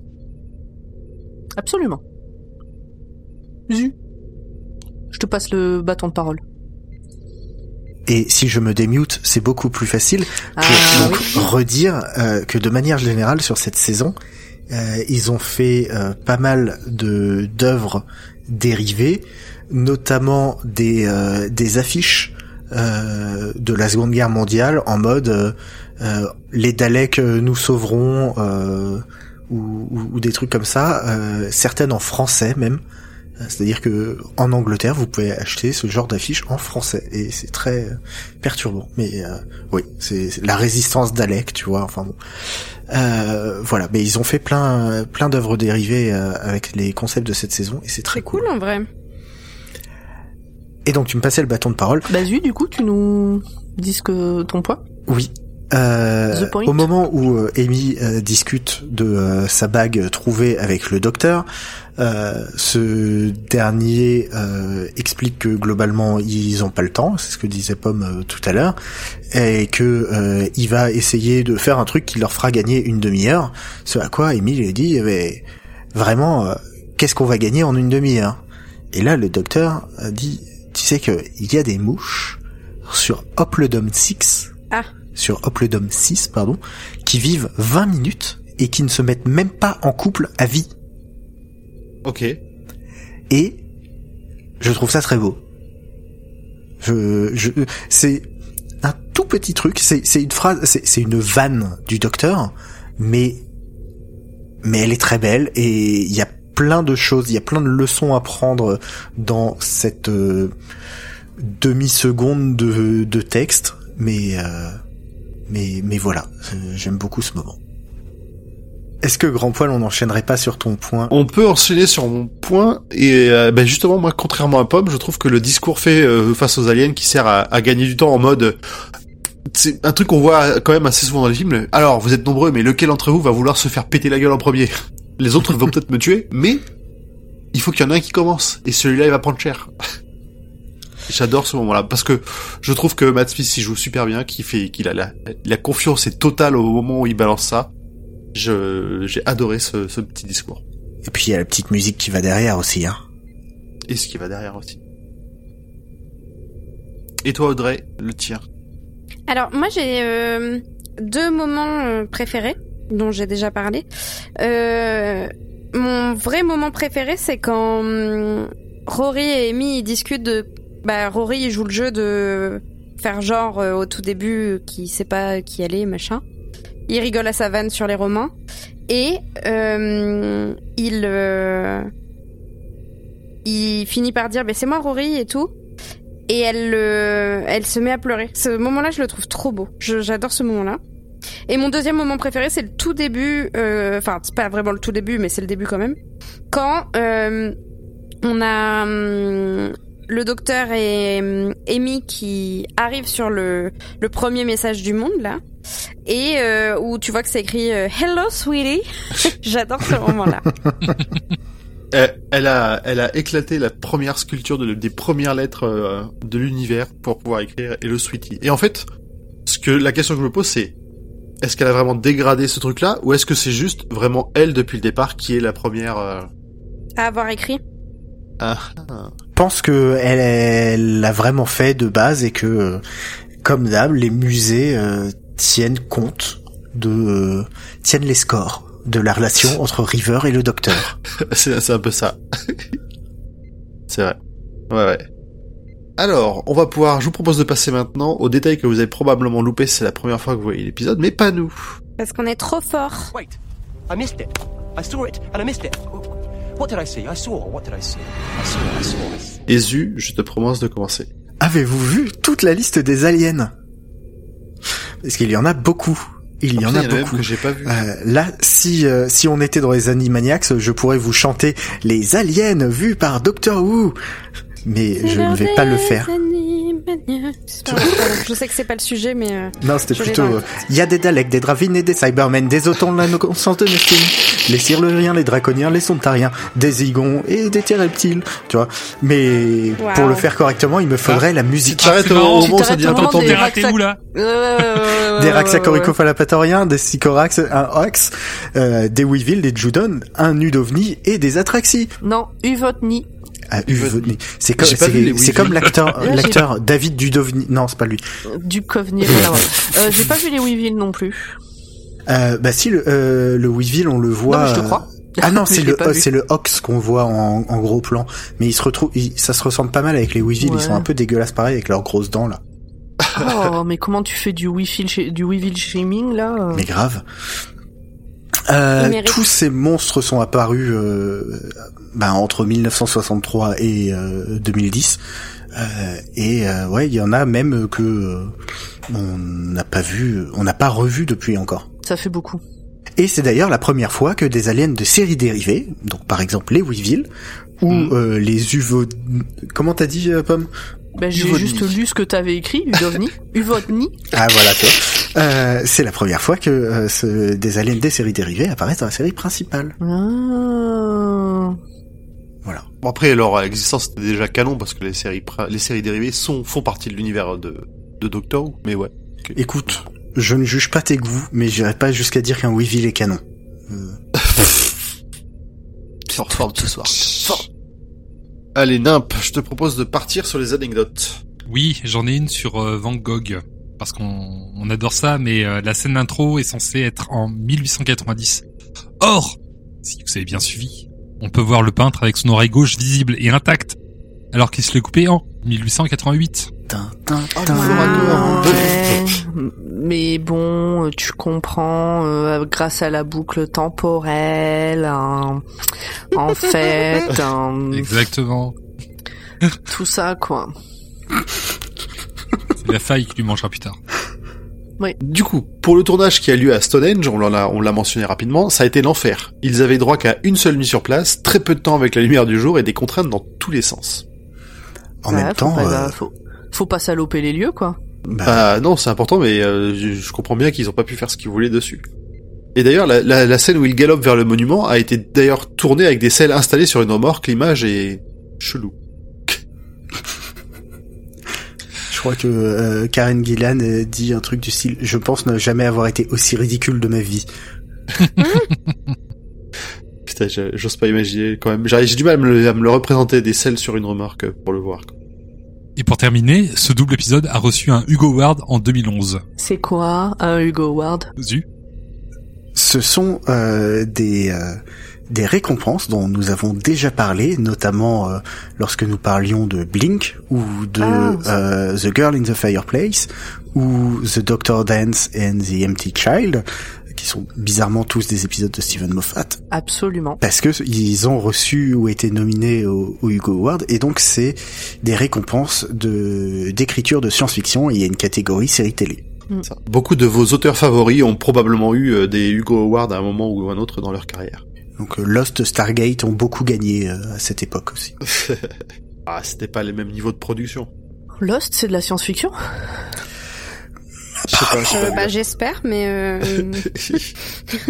Absolument. Zu. Je te passe le bâton de parole. Et si je me démute, c'est beaucoup plus facile Ah pour donc oui. redire euh, que de manière générale sur cette saison, euh, ils ont fait euh, pas mal de d'œuvres dérivées, notamment des euh, des affiches euh, de la Seconde Guerre mondiale en mode euh, euh, les Daleks nous sauveront euh, ou, ou- ou des trucs comme ça, euh, certaines en français même. C'est-à-dire que en Angleterre, vous pouvez acheter ce genre d'affiches en français et c'est très perturbant. Mais euh, oui, c'est la résistance Dalek, tu vois. Enfin bon, Euh, voilà. Mais ils ont fait plein plein d'œuvres dérivées euh, avec les concepts de cette saison et c'est très cool en vrai. Et donc tu me passais le bâton de parole. Bah du coup, tu nous dis que ton point Oui. Euh, au moment où euh, Amy euh, discute de euh, sa bague trouvée avec le docteur, ce dernier explique que globalement ils ont pas le temps, c'est ce que disait Pomme tout à l'heure, et que il va essayer de faire un truc qui leur fera gagner une demi-heure. Ce à quoi Amy lui dit mais vraiment qu'est-ce qu'on va gagner en une demi-heure? Et là le docteur dit tu sais que il y a des mouches sur Hopledom 6 Ah. sur Hopledom 6, pardon, qui vivent 20 minutes et qui ne se mettent même pas en couple à vie. Ok. Et je trouve ça très beau. Je, je, c'est un tout petit truc, c'est, c'est une phrase, c'est, c'est une vanne du docteur, mais, mais elle est très belle et il y a plein de choses, il y a plein de leçons à prendre dans cette euh, demi-seconde de, de texte, mais, euh, mais, mais voilà, euh, j'aime beaucoup ce moment. Est-ce que Grand Poil, on n'enchaînerait pas sur ton point? On peut enchaîner sur mon point et euh, ben justement moi contrairement à Pomme, je trouve que le discours fait euh, face aux aliens qui sert à, à gagner du temps en mode c'est un truc qu'on voit quand même assez souvent dans les films. Alors, vous êtes nombreux, mais lequel d'entre vous va vouloir se faire péter la gueule en premier? Les autres vont peut-être me tuer, mais il faut qu'il y en ait un qui commence et celui-là il va prendre cher. J'adore ce moment-là parce que je trouve que Matt Smith il joue super bien, qu'il fait, qu'il a la, la confiance est totale au moment où il balance ça. Je, j'ai adoré ce, ce petit discours. Et puis il y a la petite musique qui va derrière aussi, hein. Et ce qui va derrière aussi. Et toi Audrey, le tien? Alors moi j'ai euh, deux moments euh, préférés dont j'ai déjà parlé. Euh, mon vrai moment préféré c'est quand hum, Rory et Amy discutent de bah Rory il joue le jeu de faire genre euh, au tout début qui sait pas qui elle est machin. Il rigole à sa vanne sur les Romains et euh, il euh, il finit par dire bah, c'est moi Rory et tout et elle euh, elle se met à pleurer. Ce moment-là, je le trouve trop beau. J'adore ce moment-là. Et mon deuxième moment préféré, c'est le tout début. euh, Enfin, c'est pas vraiment le tout début, mais c'est le début quand même. Quand euh, on a hum, le docteur et hum, Amy qui arrivent sur le premier message du monde là, et euh, où tu vois que c'est écrit Hello, sweetie. J'adore ce moment-là. elle, a, elle a éclaté la première sculpture de, des premières lettres de l'univers pour pouvoir écrire le sweetie. Et en fait, ce que la question que je me pose, c'est est-ce qu'elle a vraiment dégradé ce truc-là ou est-ce que c'est juste vraiment elle depuis le départ qui est la première euh, À avoir écrit. ah, Je pense que elle, elle l'a vraiment fait de base et que, euh, comme d'hab, les musées euh, tiennent compte de euh, tiennent les scores de la relation entre River et le docteur. c'est c'est un peu ça. c'est vrai. Ouais, ouais. Alors, on va pouvoir, je vous propose de passer maintenant aux détails que vous avez probablement loupé, c'est la première fois que vous voyez l'épisode, mais pas nous. Parce qu'on est trop fort. Wait, I missed it. I saw it and I missed it. What did I see? I saw. What did I see? I saw. I saw. I saw. Et Zu, je te promets de commencer. Avez-vous vu toute la liste des aliens? Parce qu'il y en a beaucoup? Il y en a même beaucoup. que j'ai pas vu. Euh, là, si euh, si on était dans les Animaniacs, je pourrais vous chanter les aliens vus par Doctor Who. Mais je ne vais pas le faire. Je sais que c'est pas le sujet, mais euh, Non, c'était plutôt. euh, Il y a des Daleks, des Dravines et des Cybermen, des Autons de la conscience de Neptune, les Siluriens, les Draconiens, les Sontariens, des Zygons et des Pterodactyles, tu vois. Mais Wow. pour le faire correctement, il me faudrait la musique. Tu t'arrêtes au moment où ça devient tendu. des T'es raté où là Des Raxacoricophalapatoriens, des Sycorax, un Ox, euh, des Weevil, des Judon, un Udovni et des Atraxi. Non, Uvotni. C'est comme, c'est, l'acteur, David Dudovni. Non, c'est pas lui. Du Covenir. rien à voir. euh, J'ai pas vu les Weevil non plus. Euh, bah si, le, euh, le Weevil, on le voit. Non, mais je te euh, crois. Ah non, c'est le c'est le Ox qu'on voit en, en gros plan, mais il se retrouve, il- ça se ressemble pas mal avec les Weevil. Ouais. Ils sont un peu dégueulasses pareil avec leurs grosses dents là. Oh, mais comment tu fais du Weevil, du Weevil shaming là euh Mais grave. Euh, tous ces monstres sont apparus euh, ben, entre 1963 et euh, 2010. Euh, et euh, ouais, il y en a même que euh, on n'a pas vu, on n'a pas revu depuis encore. Ça fait beaucoup. Et c'est d'ailleurs la première fois que des aliens de séries dérivées, donc par exemple les Weevil ou Mm. euh, les Uvo... Comment t'as dit, Pomme? Ben, j'ai juste lu ce que t'avais écrit, Udovni, Uvotni. Ah voilà, tu vois. Euh, c'est la première fois que euh, ce- des aliens des séries dérivées apparaissent dans la série principale. Ah. Voilà. Bon, après, leur existence était déjà canon parce que les séries, les séries dérivées sont, font partie de l'univers de, de Doctor Who, mais ouais. Écoute, je ne juge pas tes goûts, mais j'irai pas jusqu'à dire qu'un Weevil est canon. Sors forme ce soir. Fort. Allez, Nimp, je te propose de partir sur les anecdotes. Oui, j'en ai une sur euh, Van Gogh. Parce qu'on on adore ça, mais euh, la scène d'intro est censée être en 1890. Or, si vous avez bien suivi, on peut voir le peintre avec son oreille gauche visible et intacte, alors qu'il se l'est coupé en 1888. Tin, tin, Oh, tin. le Florateur. Ouais. Mais bon, tu comprends, euh, grâce à la boucle temporelle, hein, en fait, hein, Exactement. tout ça quoi. La faille qui lui mangera plus tard. Du coup, pour le tournage qui a lieu à Stonehenge, on l'a, on l'a mentionné rapidement, ça a été l'enfer. Ils avaient droit qu'à une seule nuit sur place, très peu de temps avec la lumière du jour et des contraintes dans tous les sens. En Ouais, même faut temps, pas, euh, faut, faut pas saloper les lieux quoi. bah, Bah non, c'est important, mais euh, je, je comprends bien qu'ils ont pas pu faire ce qu'ils voulaient dessus. Et d'ailleurs, la, la, la scène où il galope vers le monument a été d'ailleurs tournée avec des selles installées sur une remorque. L'image est chelou. Crois que euh, Karen Gillan euh, dit un truc du style Je pense ne jamais avoir été aussi ridicule de ma vie. Putain, j'ose pas imaginer quand même. J'ai du mal à me, le, à me le représenter des selles sur une remorque pour le voir. quoi. Et pour terminer, ce double épisode a reçu un Hugo Award en 2011. C'est quoi un Hugo Award? Zu Ce sont euh, des euh, des récompenses dont nous avons déjà parlé, notamment euh, lorsque nous parlions de Blink ou de Ah. euh, The Girl in the Fireplace ou The Doctor Dance and the Empty Child, qui sont bizarrement tous des épisodes de Stephen Moffat. Absolument. parce que ils ont reçu ou été nominés au, au Hugo Award et donc c'est des récompenses de d'écriture de science-fiction et il y a une catégorie série télé. Ça. Beaucoup de vos auteurs favoris ont probablement eu euh, des Hugo Awards à un moment ou un autre dans leur carrière. Donc euh, Lost, Stargate ont beaucoup gagné euh, à cette époque aussi. ah, c'était pas les mêmes niveaux de production. Lost, c'est de la science-fiction? Je sais pas, je sais Euh, pas bah j'espère, mais euh,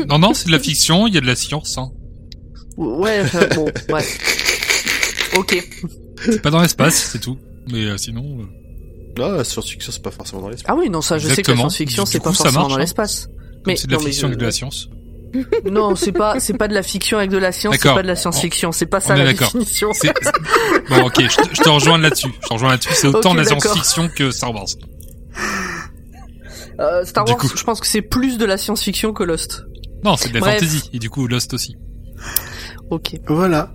Non, non, c'est de la fiction, il y a de la science. Hein. Ouais, enfin, bon, ouais. Ok. C'est pas dans l'espace, c'est tout. Mais euh, sinon... euh, Non, la science-fiction, c'est pas forcément dans l'espace. Ah oui, non, ça, je sais que la science-fiction, c'est pas forcément marche, dans hein. l'espace. comme c'est de la non, mais fiction avec de la science. Non, c'est pas, c'est pas de la fiction avec de la science, c'est pas de la science-fiction, c'est pas ça on est la d'accord. définition. C'est- c'est- Bon, ok, je te, je te rejoins là-dessus. Je te rejoins là-dessus. C'est autant de la science-fiction que Star Wars. Euh, Star Wars, coup. je pense que c'est plus de la science-fiction que Lost. Non, c'est de la Bref. fantasy. Et du coup, Lost aussi. Ok. Voilà.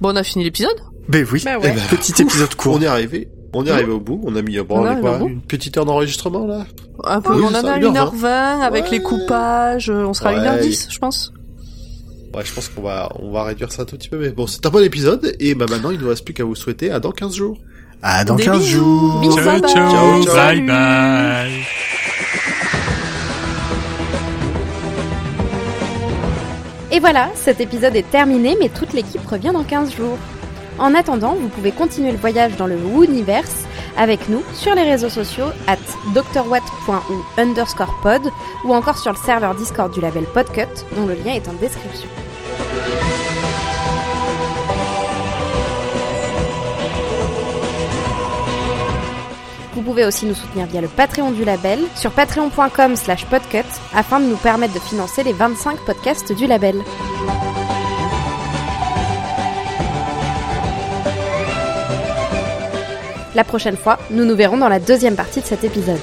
Bon, on a fini l'épisode? Ben oui, Bah ouais. Eh ben, petit épisode court. On est arrivé. On est arrivé au bout. On a mis bon, On arrive quoi, une petite heure d'enregistrement là. Un peu, Oui, on en a 1h20. 1h20 avec Ouais. les coupages, euh, on sera à Ouais. 1h10, je pense. Ouais, je pense qu'on va on va réduire ça un tout petit peu. Mais bon, c'est un bon épisode. Et bah maintenant, il ne nous reste plus qu'à vous souhaiter à dans 15 jours. Ah, dans Des 15 bisous. jours. Bisous. Ciao, bye bye. ciao, Ciao. bye bye. Et voilà, cet épisode est terminé, mais toute l'équipe revient dans 15 jours. En attendant, vous pouvez continuer le voyage dans le Wooniverse avec nous sur les réseaux sociaux at drwatt.ou underscore pod ou encore sur le serveur Discord du label Podcut dont le lien est en description. Vous pouvez aussi nous soutenir via le Patreon du label sur patreon.com slash podcut afin de nous permettre de financer les 25 podcasts du label. La prochaine fois, nous nous verrons dans la deuxième partie de cet épisode.